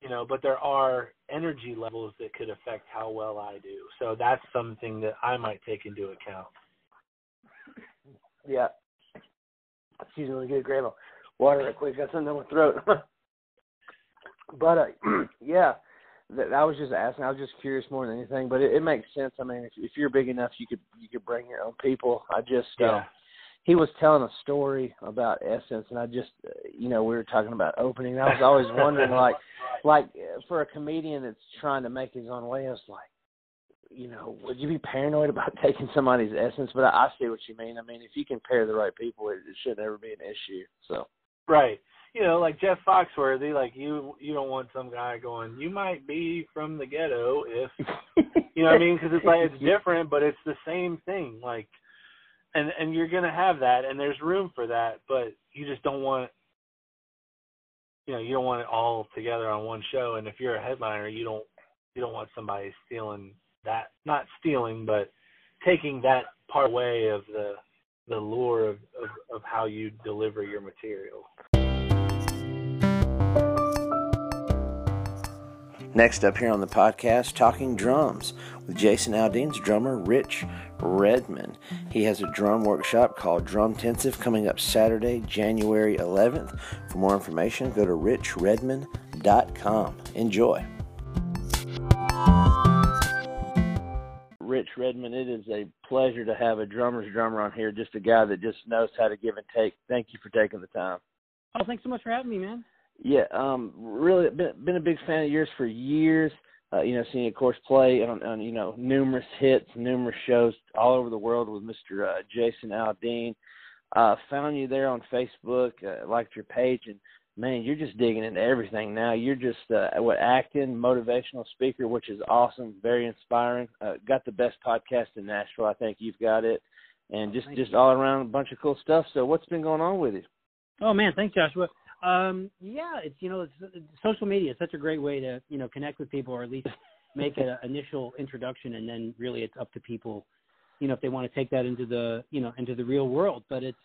you know, but there are energy levels that could affect how well I do. So that's something that I might take into account. Yeah. Excuse me, let me get a grab water real quick. Got something in my throat. [laughs] but uh, [clears throat] yeah, that, I was just asking. I was just curious more than anything. But it, it makes sense. I mean, if, if you're big enough, you could you could bring your own people. I just Yeah. um, he was telling a story about Essence, and I just uh, you know we were talking about opening. I was always wondering [laughs] like like uh, for a comedian that's trying to make his own way, I was like. You know, would you be paranoid about [laughs] taking somebody's essence? But I, I see what you mean. I mean, if you can pair the right people, it, it should never be an issue. So, Right. You know, like Jeff Foxworthy, like you you don't want some guy going, you might be from the ghetto if you know what I mean because it's like it's [laughs] different but it's the same thing like and and you're going to have that and there's room for that but you just don't want you know, you don't want it all together on one show and if you're a headliner, you don't you don't want somebody stealing that not stealing but taking that part away of the the lure of, of, of how you deliver your material. Next up here on the podcast, Talking Drums with Jason Aldean's drummer, Rich Redmond. He has a drum workshop called Drum Tensive coming up Saturday, January 11th. For more information, go to richredmond.com. Enjoy. Rich Redmond, it is a pleasure to have a drummer's drummer on here, just a guy that just knows how to give and take. Thank you for taking the time. Oh, thanks so much for having me, man. Yeah, um, really been been a big fan of yours for years. Uh, you know, seeing you, of course play on, on you know numerous hits, numerous shows all over the world with Mr. Uh, Jason Aldean. Uh, found you there on Facebook, uh, liked your page, and man, you're just digging into everything now. You're just uh, what acting, motivational speaker, which is awesome, very inspiring. Uh, got the best podcast in Nashville, I think you've got it, and just Thank just you. all around a bunch of cool stuff. So, what's been going on with you? Oh man, thanks, Joshua. Um, yeah, it's you know, it's, it's, social media is such a great way to you know connect with people, or at least make an initial introduction, and then really it's up to people, you know, if they want to take that into the you know into the real world. But it's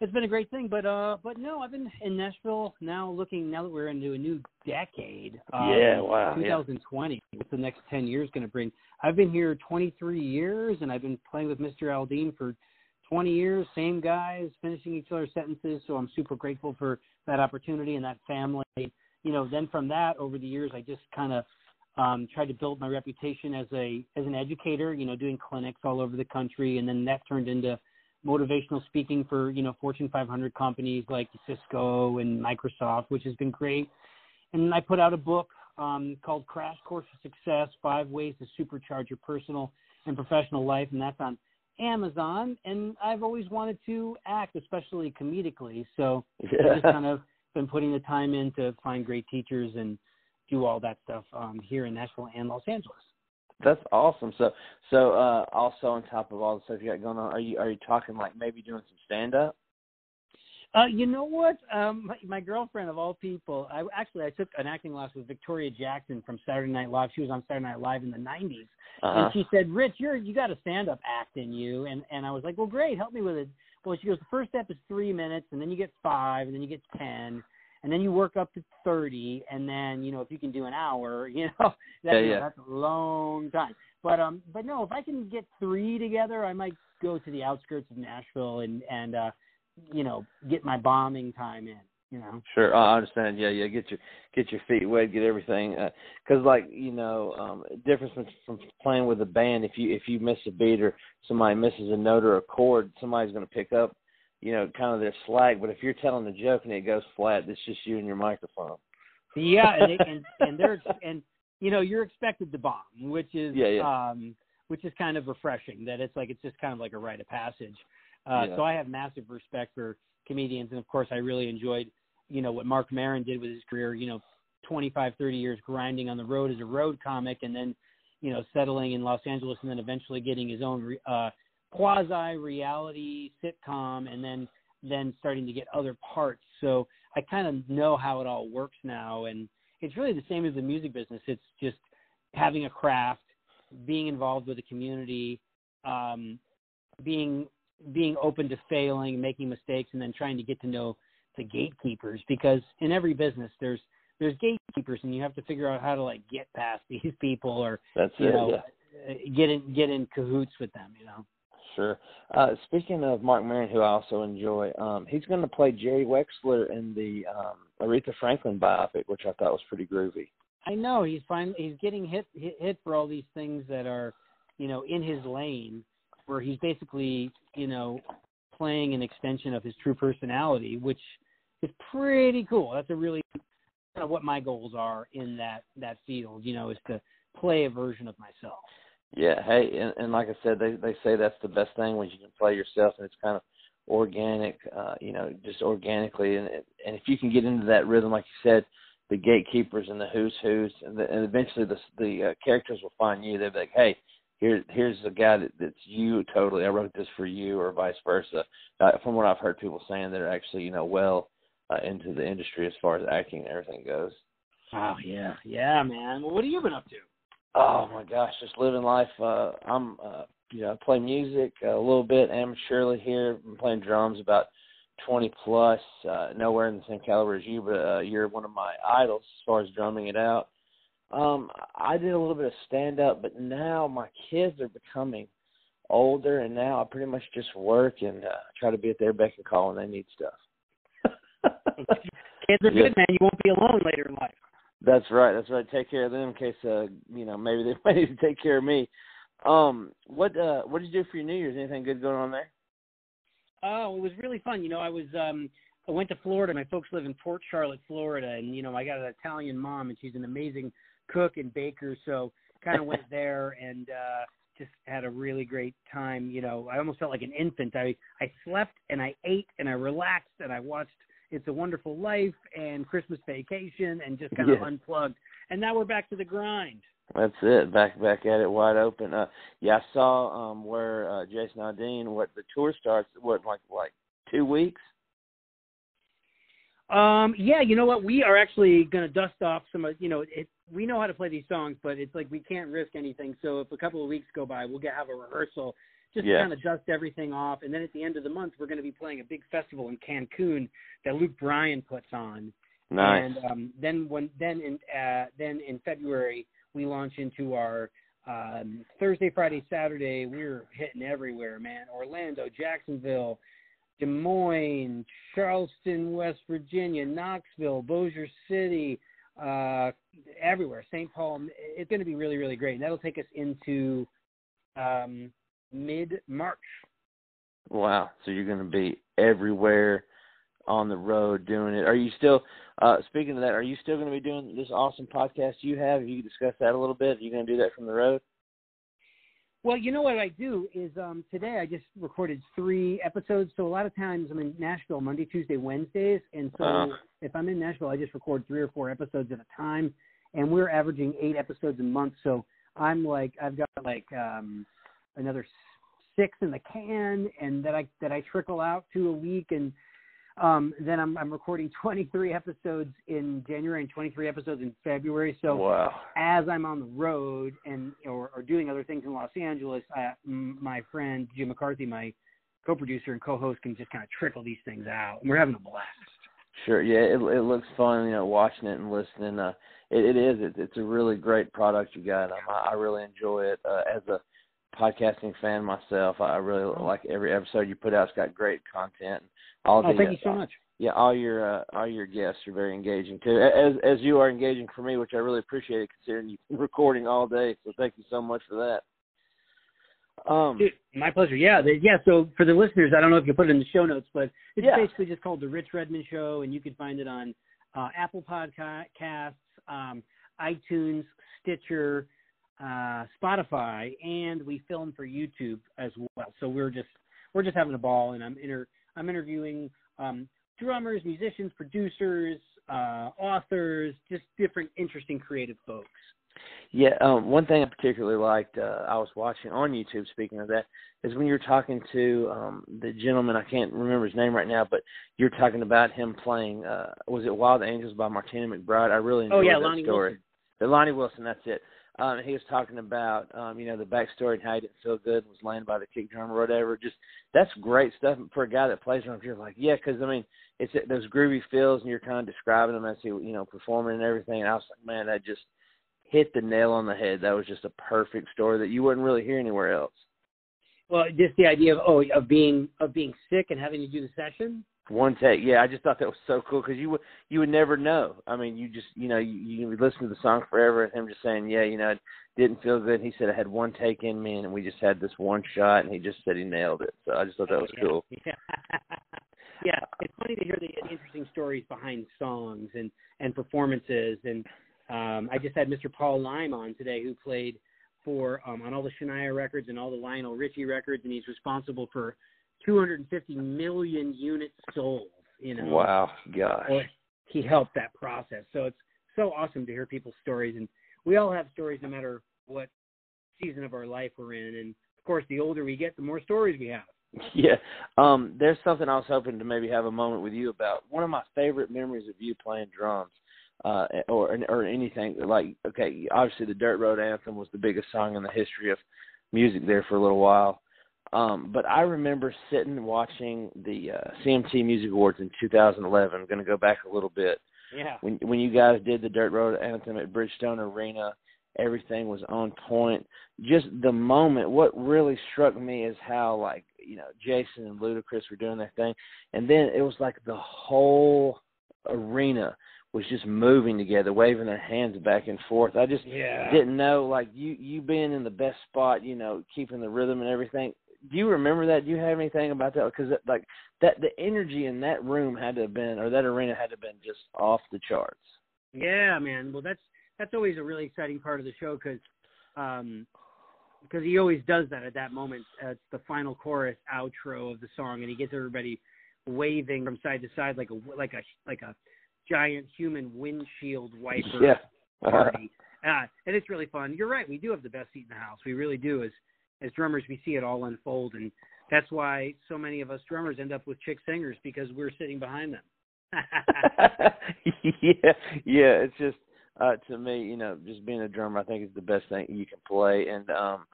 it's been a great thing. But uh, but no, I've been in Nashville now, looking now that we're into a new decade. Um, Yeah, wow, yeah. 2020. What's the next 10 years going to bring? I've been here 23 years, and I've been playing with Mr. Aldean for 20 years. Same guys, finishing each other's sentences. So I'm super grateful for that opportunity and that family. You know, then from that, over the years, I just kind of um, tried to build my reputation as a as an educator. You know, doing clinics all over the country, and then that turned into motivational speaking for you know Fortune 500 companies like Cisco and Microsoft, which has been great. And I put out a book um, called Crash Course of Success: Five Ways to Supercharge Your Personal and Professional Life, and that's on Amazon. And I've always wanted to act, especially comedically. So I've just kind of been putting the time in to find great teachers and do all that stuff um, here in Nashville and Los Angeles. That's awesome. So, so uh, also on top of all the stuff you got going on, are you are you talking like maybe doing some stand up? Uh, you know what? Um, my, my girlfriend of all people, I actually I took an acting class with Victoria Jackson from Saturday Night Live. She was on Saturday Night Live in the '90s, Uh-huh. and she said, "Rich, you're you got a stand up act in you." And and I was like, "Well, great, help me with it." Well, she goes, "The first step is three minutes, and then you get five, and then you get ten, and then you work up to thirty, and then you know if you can do an hour, [laughs] you know, that, Yeah, yeah. that's a long time." But um, but no, if I can get three together, I might go to the outskirts of Nashville and and uh, you know, get my bombing time in. You know. Sure, I understand. Yeah, yeah. Get your get your feet wet, get everything. Because, like you know, um, difference from, from playing with a band. If you if you miss a beat or somebody misses a note or a chord, somebody's going to pick up, you know, kind of their slack. But if you're telling a joke and it goes flat, it's just you and your microphone. Yeah, and they, and [laughs] and they're and you know you're expected to bomb, which is Yeah, yeah. um which is kind of refreshing. That it's like it's just kind of like a rite of passage. Uh, Yeah. So I have massive respect for comedians, and of course, I really enjoyed, you know, what Marc Maron did with his career. You know, 25, 30 years grinding on the road as a road comic, and then, you know, settling in Los Angeles, and then eventually getting his own re- uh, quasi reality sitcom, and then then starting to get other parts. So I kind of know how it all works now, and it's really the same as the music business. It's just having a craft, being involved with the community, um, being being open to failing, making mistakes, and then trying to get to know the gatekeepers. Because in every business, there's there's gatekeepers, and you have to figure out how to like get past [laughs] these people, or That's you it. know, yeah. uh, get in get in cahoots with them. You know. Sure. Uh, speaking of Marc Maron, who I also enjoy, um, he's going to play Jerry Wexler in the um, Aretha Franklin biopic, which I thought was pretty groovy. I know he's fine. He's getting hit, hit hit for all these things that are, you know, in his lane, where he's basically, you know, playing an extension of his true personality, which is pretty cool. That's a really kind of what my goals are in that that field. You know, is to play a version of myself. Yeah. Hey, and, and like I said, they they say that's the best thing when you can play yourself, and it's kind of organic. Uh, you know, just organically, and and if you can get into that rhythm, like you said, the gatekeepers and the who's who's, and, the, and eventually the the uh, characters will find you. They'll be like, hey. Here, here's a guy that, that's you totally. I wrote this for you, or vice versa. Uh, from what I've heard people saying, they're actually, you know, well uh, into the industry as far as acting and everything goes. Oh yeah, yeah, man. Well, what have you been up to? Oh my gosh, just living life. Uh, I'm, uh, you know, I play music a little bit amateurly here. I'm playing drums about 20 plus. Uh, nowhere in the same caliber as you, but uh, you're one of my idols as far as drumming it out. Um, I did a little bit of stand up, but now my kids are becoming older, and now I pretty much just work and uh, try to be at their beck and call when they need stuff. Kids are [laughs] good, man. You won't be alone later in life. That's right. That's right. Take care of them in case uh you know maybe they [laughs] might need to take care of me. Um, what uh what did you do for your New Year's? Anything good going on there? Oh, it was really fun. You know, I was um I went to Florida. My folks live in Port Charlotte, Florida, and you know, I got an Italian mom and she's an amazing cook and baker, so kind of [laughs] went there and uh just had a really great time, you know. I almost felt like an infant. I I slept and I ate and I relaxed and I watched It's a Wonderful Life and Christmas Vacation and just kind of Yeah. unplugged. And now we're back to the grind. That's it. Back back at it, wide open. Uh, yeah, I saw um where uh, Jason Aldean. What the tour starts? What like like two weeks? Um, yeah, you know what? We are actually going to dust off some of, you know, it, we know how to play these songs, but it's like we can't risk anything. So if a couple of weeks go by, we'll get have a rehearsal just Yeah. to kind of dust everything off. And then at the end of the month, we're going to be playing a big festival in Cancun that Luke Bryan puts on. Nice. And um, then when then in uh, then in February we launch into our um, Thursday, Friday, Saturday. We're hitting everywhere, man. Orlando, Jacksonville, Des Moines, Charleston, West Virginia, Knoxville, Bossier City, uh, everywhere. St. Paul. It's going to be really, really great. And that'll take us into um, mid March. Wow. So you're going to be everywhere on the road doing it. Are you still? Uh, speaking of that, are you still going to be doing this awesome podcast you have? You discuss that a little bit. Are you going to do that from the road? Well, you know what I do is um, today I just recorded three episodes. So a lot of times I'm in Nashville Monday, Tuesday, Wednesdays, and so Uh. if I'm in Nashville, I just record three or four episodes at a time, and we're averaging eight episodes a month. So I'm like I've got like um, another six in the can, and that I that I trickle out to a week, and um, then I'm I'm recording [laughs] 23 episodes in January and 23 episodes in February. So wow. as I'm on the road and or, or doing other things in Los Angeles, I, my friend Jim McCarthy, my co-producer and co-host, can just kind of trickle these things out, and we're having a blast. Sure. Yeah, it it looks fun. You know, watching it and listening. Uh, it, it is. It, it's a really great product you got. Um, I, I really enjoy it. Uh, as a podcasting fan myself, I really like every episode you put out. It's got great content. All Oh, the, thank you so much. Yeah, all your uh, all your guests are very engaging too. As as you are engaging for me, which I really appreciate it, considering you've been [laughs] recording all day. So thank you so much for that. Um, Dude, my pleasure. Yeah, the, yeah. So for the listeners, I don't know if you put it in the show notes, but it's Yeah. basically just called the Rich Redmond Show, and you can find it on uh, Apple Podcasts, um, iTunes, Stitcher, uh, Spotify, and we film for YouTube as well. So we're just we're just having a ball, and I'm inter I'm interviewing um, drummers, musicians, producers, uh, authors, just different interesting creative folks. Yeah, um, one thing I particularly liked, uh, I was watching on YouTube. Speaking of that, is when you're talking to um, the gentleman. I can't remember his name right now, but you're talking about him playing. Uh, was it Wild Angels by Martina McBride? I really enjoyed oh yeah, that Lonnie story. Wilson. The Lonnie Wilson, that's it. Um, he was talking about, um, you know, the backstory and how he didn't feel good, and was laying by the kick drum or whatever. Just that's great stuff for a guy that plays drums. You're like, yeah, because I mean, it's those groovy feels, and you're kind of describing them as he, you know, performing and everything. And I was like, man, that just hit the nail on the head. That was just a perfect story that you wouldn't really hear anywhere else. Well, just the idea of oh of being of being sick and having to do the session. One take, yeah. I just thought that was so cool because you would you would never know. I mean, you just you know you, you listen to the song forever and him just saying, yeah, you know, it didn't feel good. He said I had one take in me and we just had this one shot and he just said he nailed it. So I just thought that was yeah. cool. [laughs] Yeah. yeah, it's funny to hear the interesting stories behind songs and and performances and um, I just had Mr. Paul Leim on today, who played for um, on all the Shania records and all the Lionel Richie records, and he's responsible for 250 million units sold. You know, wow, gosh, he helped that process. So it's so awesome to hear people's stories, and we all have stories, no matter what season of our life we're in. And of course, the older we get, the more stories we have. [laughs] Yeah. Um, there's something I was hoping to maybe have a moment with you about. One of my favorite memories of you playing drums uh, or or anything like okay, obviously the Dirt Road Anthem was the biggest song in the history of music there for a little while. Um, but I remember sitting watching the uh, CMT Music Awards in 2011. I'm going to go back a little bit. Yeah. When when you guys did the Dirt Road Anthem at Bridgestone Arena, everything was on point. Just the moment. What really struck me is how like you know Jason and Ludacris were doing their thing, and then it was like the whole arena was just moving together, waving their hands back and forth. I just yeah. didn't know, like you you being in the best spot, you know, keeping the rhythm and everything. Do you remember that? Do you have anything about that? Because like that, the energy in that room had to have been, or that arena had to have been just off the charts. Yeah, man. Well, that's that's always a really exciting part of the show because um, because he always does that at that moment. Uh, it's the final chorus outro of the song, and he gets everybody waving from side to side like a like a like a giant human windshield wiper yeah. party. Uh, [laughs] and it's really fun. You're right. We do have the best seat in the house. We really do. As as drummers, we see it all unfold, and that's why so many of us drummers end up with chick singers because we're sitting behind them. [laughs] yeah, yeah. It's just uh, to me, you know, just being a drummer, I think is the best thing you can play, and um,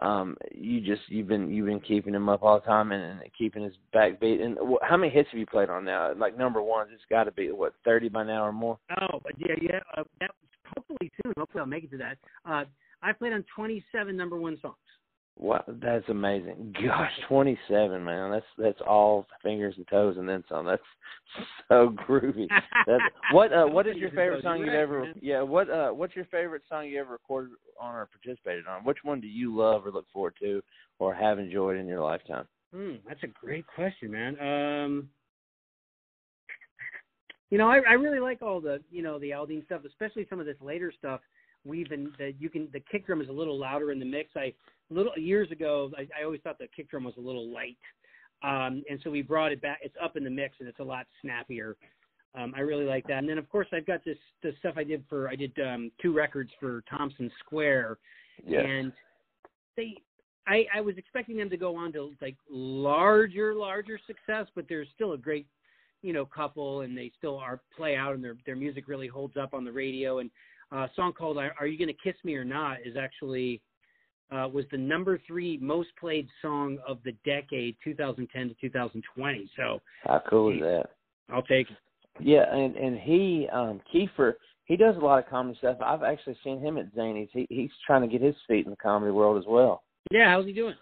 um, you just you've been you've been keeping him up all the time and, and keeping his backbeat. And wh- how many hits have you played on now? Like number ones, it's got to be what thirty by now or more. Oh, but yeah, yeah. Uh, that hopefully soon. Hopefully, I'll make it to that. Uh, I played on twenty-seven number one songs. Wow, that's amazing. [laughs] Gosh, twenty seven, man. That's that's all fingers and toes and then some. That's [laughs] so groovy. That's, [laughs] what uh what is your favorite song you've ever yeah, what uh what's your favorite song you ever recorded on or participated on? Which one do you love or look forward to or have enjoyed in your lifetime? Hmm, that's a great question, man. Um you know, I, I really like all the, you know, the Aldean stuff, especially some of this later stuff. We've been that you can the kick drum is a little louder in the mix. I little years ago, I, I always thought the kick drum was a little light, um, and so we brought it back. It's up in the mix and it's a lot snappier. Um, I really like that. And then of course I've got this the stuff I did for I did um, two records for Thompson Square, Yes. and they I, I was expecting them to go on to like larger larger success, but there's still a great you know couple and they still are play out and their their music really holds up on the radio and uh, a song called "Are You Gonna Kiss Me or Not" is actually uh, was the number three most played song of the decade, 2010 to 2020. So How cool is that? I'll take it. Yeah, and and he um Keifer he does a lot of comedy stuff. I've actually seen him at Zanies. He he's trying to get his feet in the comedy world as well. Yeah, how's he doing?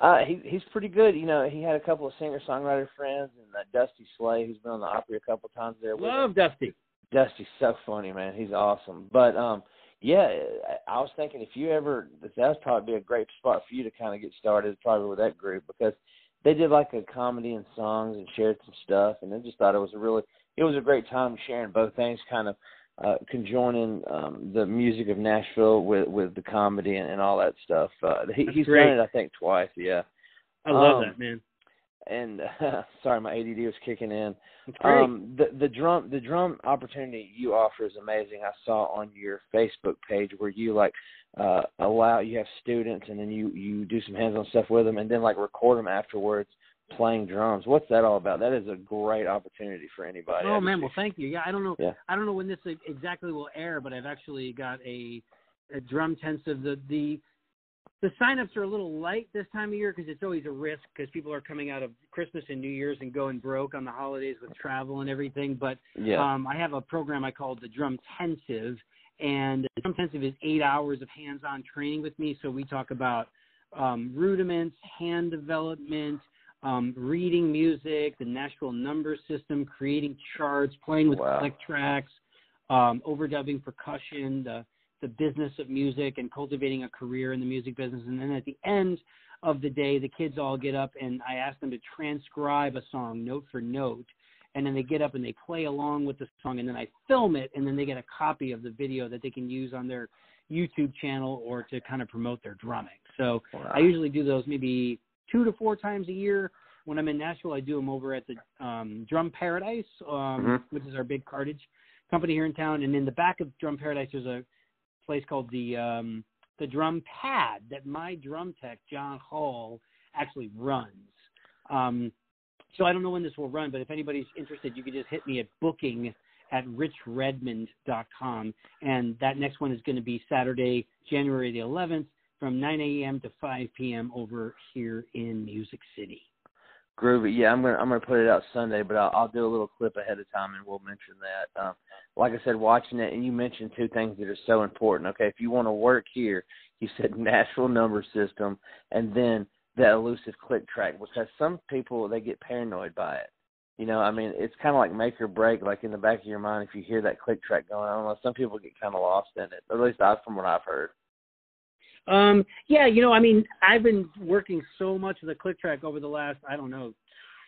Uh, he he's pretty good. You know, he had a couple of singer songwriter friends, and uh, Dusty Slay, who's been on the Opry a couple of times there. Love. Dusty. Dusty's so funny, man. He's awesome. But um, yeah, I was thinking if you ever, that would probably be a great spot for you to kind of get started, probably with that group because they did like a comedy and songs and shared some stuff, and I just thought it was a really, it was a great time sharing both things, kind of uh, conjoining um, the music of Nashville with with the comedy and, and all that stuff. Uh, he, That's he's great. done it, I think, twice. Yeah. I love Um, that man. And uh, [laughs] sorry, my ADD was kicking in. Um, the the drum the drum opportunity you offer is amazing. I saw on your Facebook page where you like uh allow you have students and then you you do some hands on stuff with them and then like record them afterwards playing drums. What's that all about? That is a great opportunity for anybody. Oh man, well thank you. Yeah, I don't know. Yeah. I don't know when this exactly will air, but I've actually got a, a drum intensive. The the the signups are a little light this time of year because it's always a risk because people are coming out of Christmas and New Year's and going broke on the holidays with travel and everything. But yeah. um, I have a program I call the Drum Tensive, and the Drum Intensive is eight hours of hands-on training with me. So we talk about um, rudiments, hand development, um, reading music, the Nashville number system, creating charts, playing with Wow. click tracks, um, overdubbing percussion, the the business of music, and cultivating a career in the music business. And then at the end of the day, the kids all get up and I ask them to transcribe a song note for note. And then they get up and they play along with the song, and then I film it, and then they get a copy of the video that they can use on their YouTube channel or to kind of promote their drumming. So Wow. I usually do those maybe two to four times a year. When I'm in Nashville, I do them over at the um, Drum Paradise, um, Mhm. which is our big cartage company here in town. And in the back of Drum Paradise, there's a place called the um, the Drum Pad that my drum tech John Hall actually runs. Um, so I don't know when this will run, but if anybody's interested, you can just hit me at booking at richredmond.com. And that next one is going to be Saturday, January the 11th from 9 a.m. to 5 p.m. over here in Music City. Groovy. Yeah, I'm gonna I'm gonna put it out Sunday, but I'll, I'll do a little clip ahead of time and we'll mention that. Um, like I said, watching it, and you mentioned two things that are so important. Okay, if you want to work here, you said [laughs] Nashville number system, and then the elusive click track, because some people they get paranoid by it. You know, I mean, it's kind of like make or break. Like in the back of your mind, if you hear that click track going, know. Some people get kind of lost in it. At least I, from what I've heard. Um, yeah, you know, I mean, I've been working so much with the click track over the last, I don't know,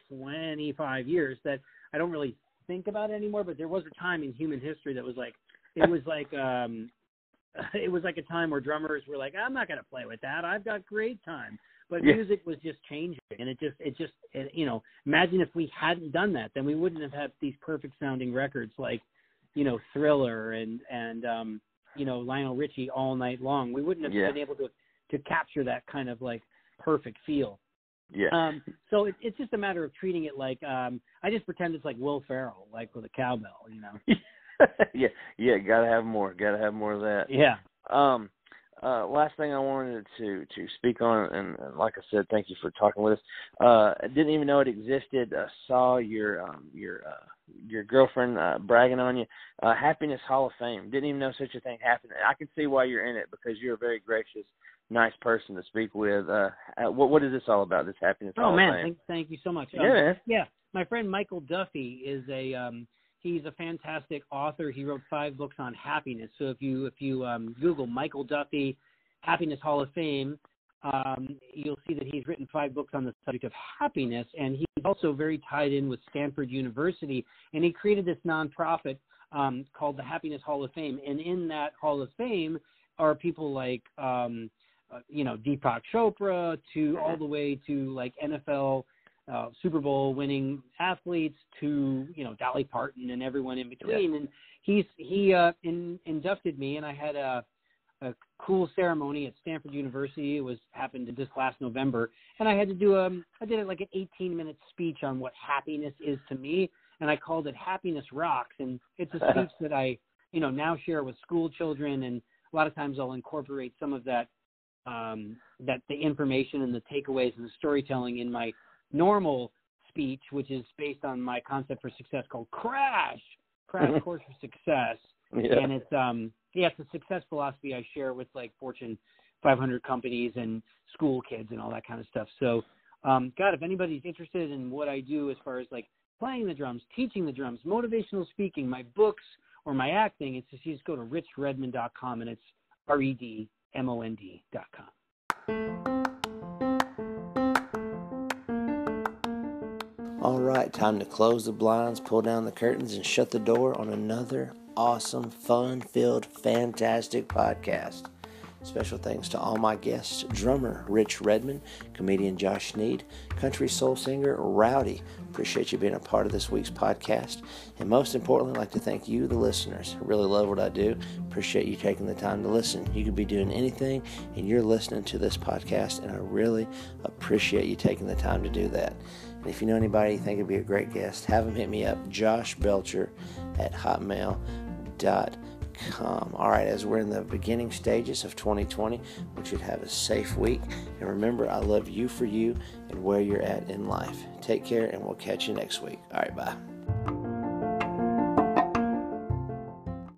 25 years that I don't really think about it anymore. But there was a time in human history that was like, it was like, um, [laughs] it was like a time where drummers were like, I'm not going to play with that. I've got great time. But Yeah. music was just changing, and it just, it just, it, you know, imagine if we hadn't done that, then we wouldn't have had these perfect sounding records like, you know, Thriller and and um, you know, Lionel Richie all night long. We wouldn't have Yeah. been able to to capture that kind of like perfect feel. Yeah. Um, so it, it's just a matter of treating it like um, I just pretend it's like Will Ferrell, like with a cowbell, you know. [laughs] yeah, yeah. Gotta have more. Gotta have more of that. Yeah. Um, uh, last thing I wanted to to speak on, and, and like I said, thank you for talking with us. Uh, I didn't even know it existed. Uh, saw your um, your uh, your girlfriend uh, bragging on you. Uh, Happiness Hall of Fame. Didn't even know such a thing happened. I can see why you're in it because you're a very gracious, nice person to speak with. Uh, uh, what what is this all about? This Happiness Hall Oh man, of Fame. Oh thank, thank you so much. yeah, Um, man. yeah. My friend Michael Duffy is a um, he's a fantastic author. He wrote five books on happiness. So if you if you um, Google Michael Duffy Happiness Hall of Fame, um, you'll see that he's written five books on the subject of happiness, and he's also very tied in with Stanford University. And he created this nonprofit um, called the Happiness Hall of Fame. And in that Hall of Fame are people like um, uh, you know Deepak Chopra to all the way to like NFL uh, Super Bowl winning athletes to you know Dolly Parton and everyone in between. And he's he uh, in, inducted me, and I had a a cool ceremony at Stanford University. It was happened this last November, and I had to do um I did it like an 18 minute speech on what happiness is to me, and I called it Happiness Rocks. And it's a [laughs] speech that I you know now share with school children, and a lot of times I'll incorporate some of that um that the information and the takeaways and the storytelling in my normal speech, which is based on my concept for success called Crash, Crash Course for Success [laughs] Yeah. and it's um yeah it's a success philosophy i share with like fortune 500 companies and school kids and all that kind of stuff so um god if anybody's interested in what i do as far as like playing the drums teaching the drums motivational speaking my books or my acting it's just you just go to richredmond.com and it's R E D M O N D.com. All right, time to close the blinds, pull down the curtains, and shut the door on another awesome, fun filled, fantastic podcast. Special thanks to all my guests drummer Rich Redmond, comedian Josh Need, country soul singer Rowdy. Appreciate you being a part of this week's podcast. And most importantly, I'd like to thank you, the listeners. I really love what I do. Appreciate you taking the time to listen. You could be doing anything, and you're listening to this podcast, and I really appreciate you taking the time to do that. And if you know anybody you think would be a great guest, have them hit me up, Josh Belcher at hotmail.com. All right, as we're in the beginning stages of 2020, we should have a safe week. And remember, I love you for you and where you're at in life. Take care, and we'll catch you next week. All right, bye.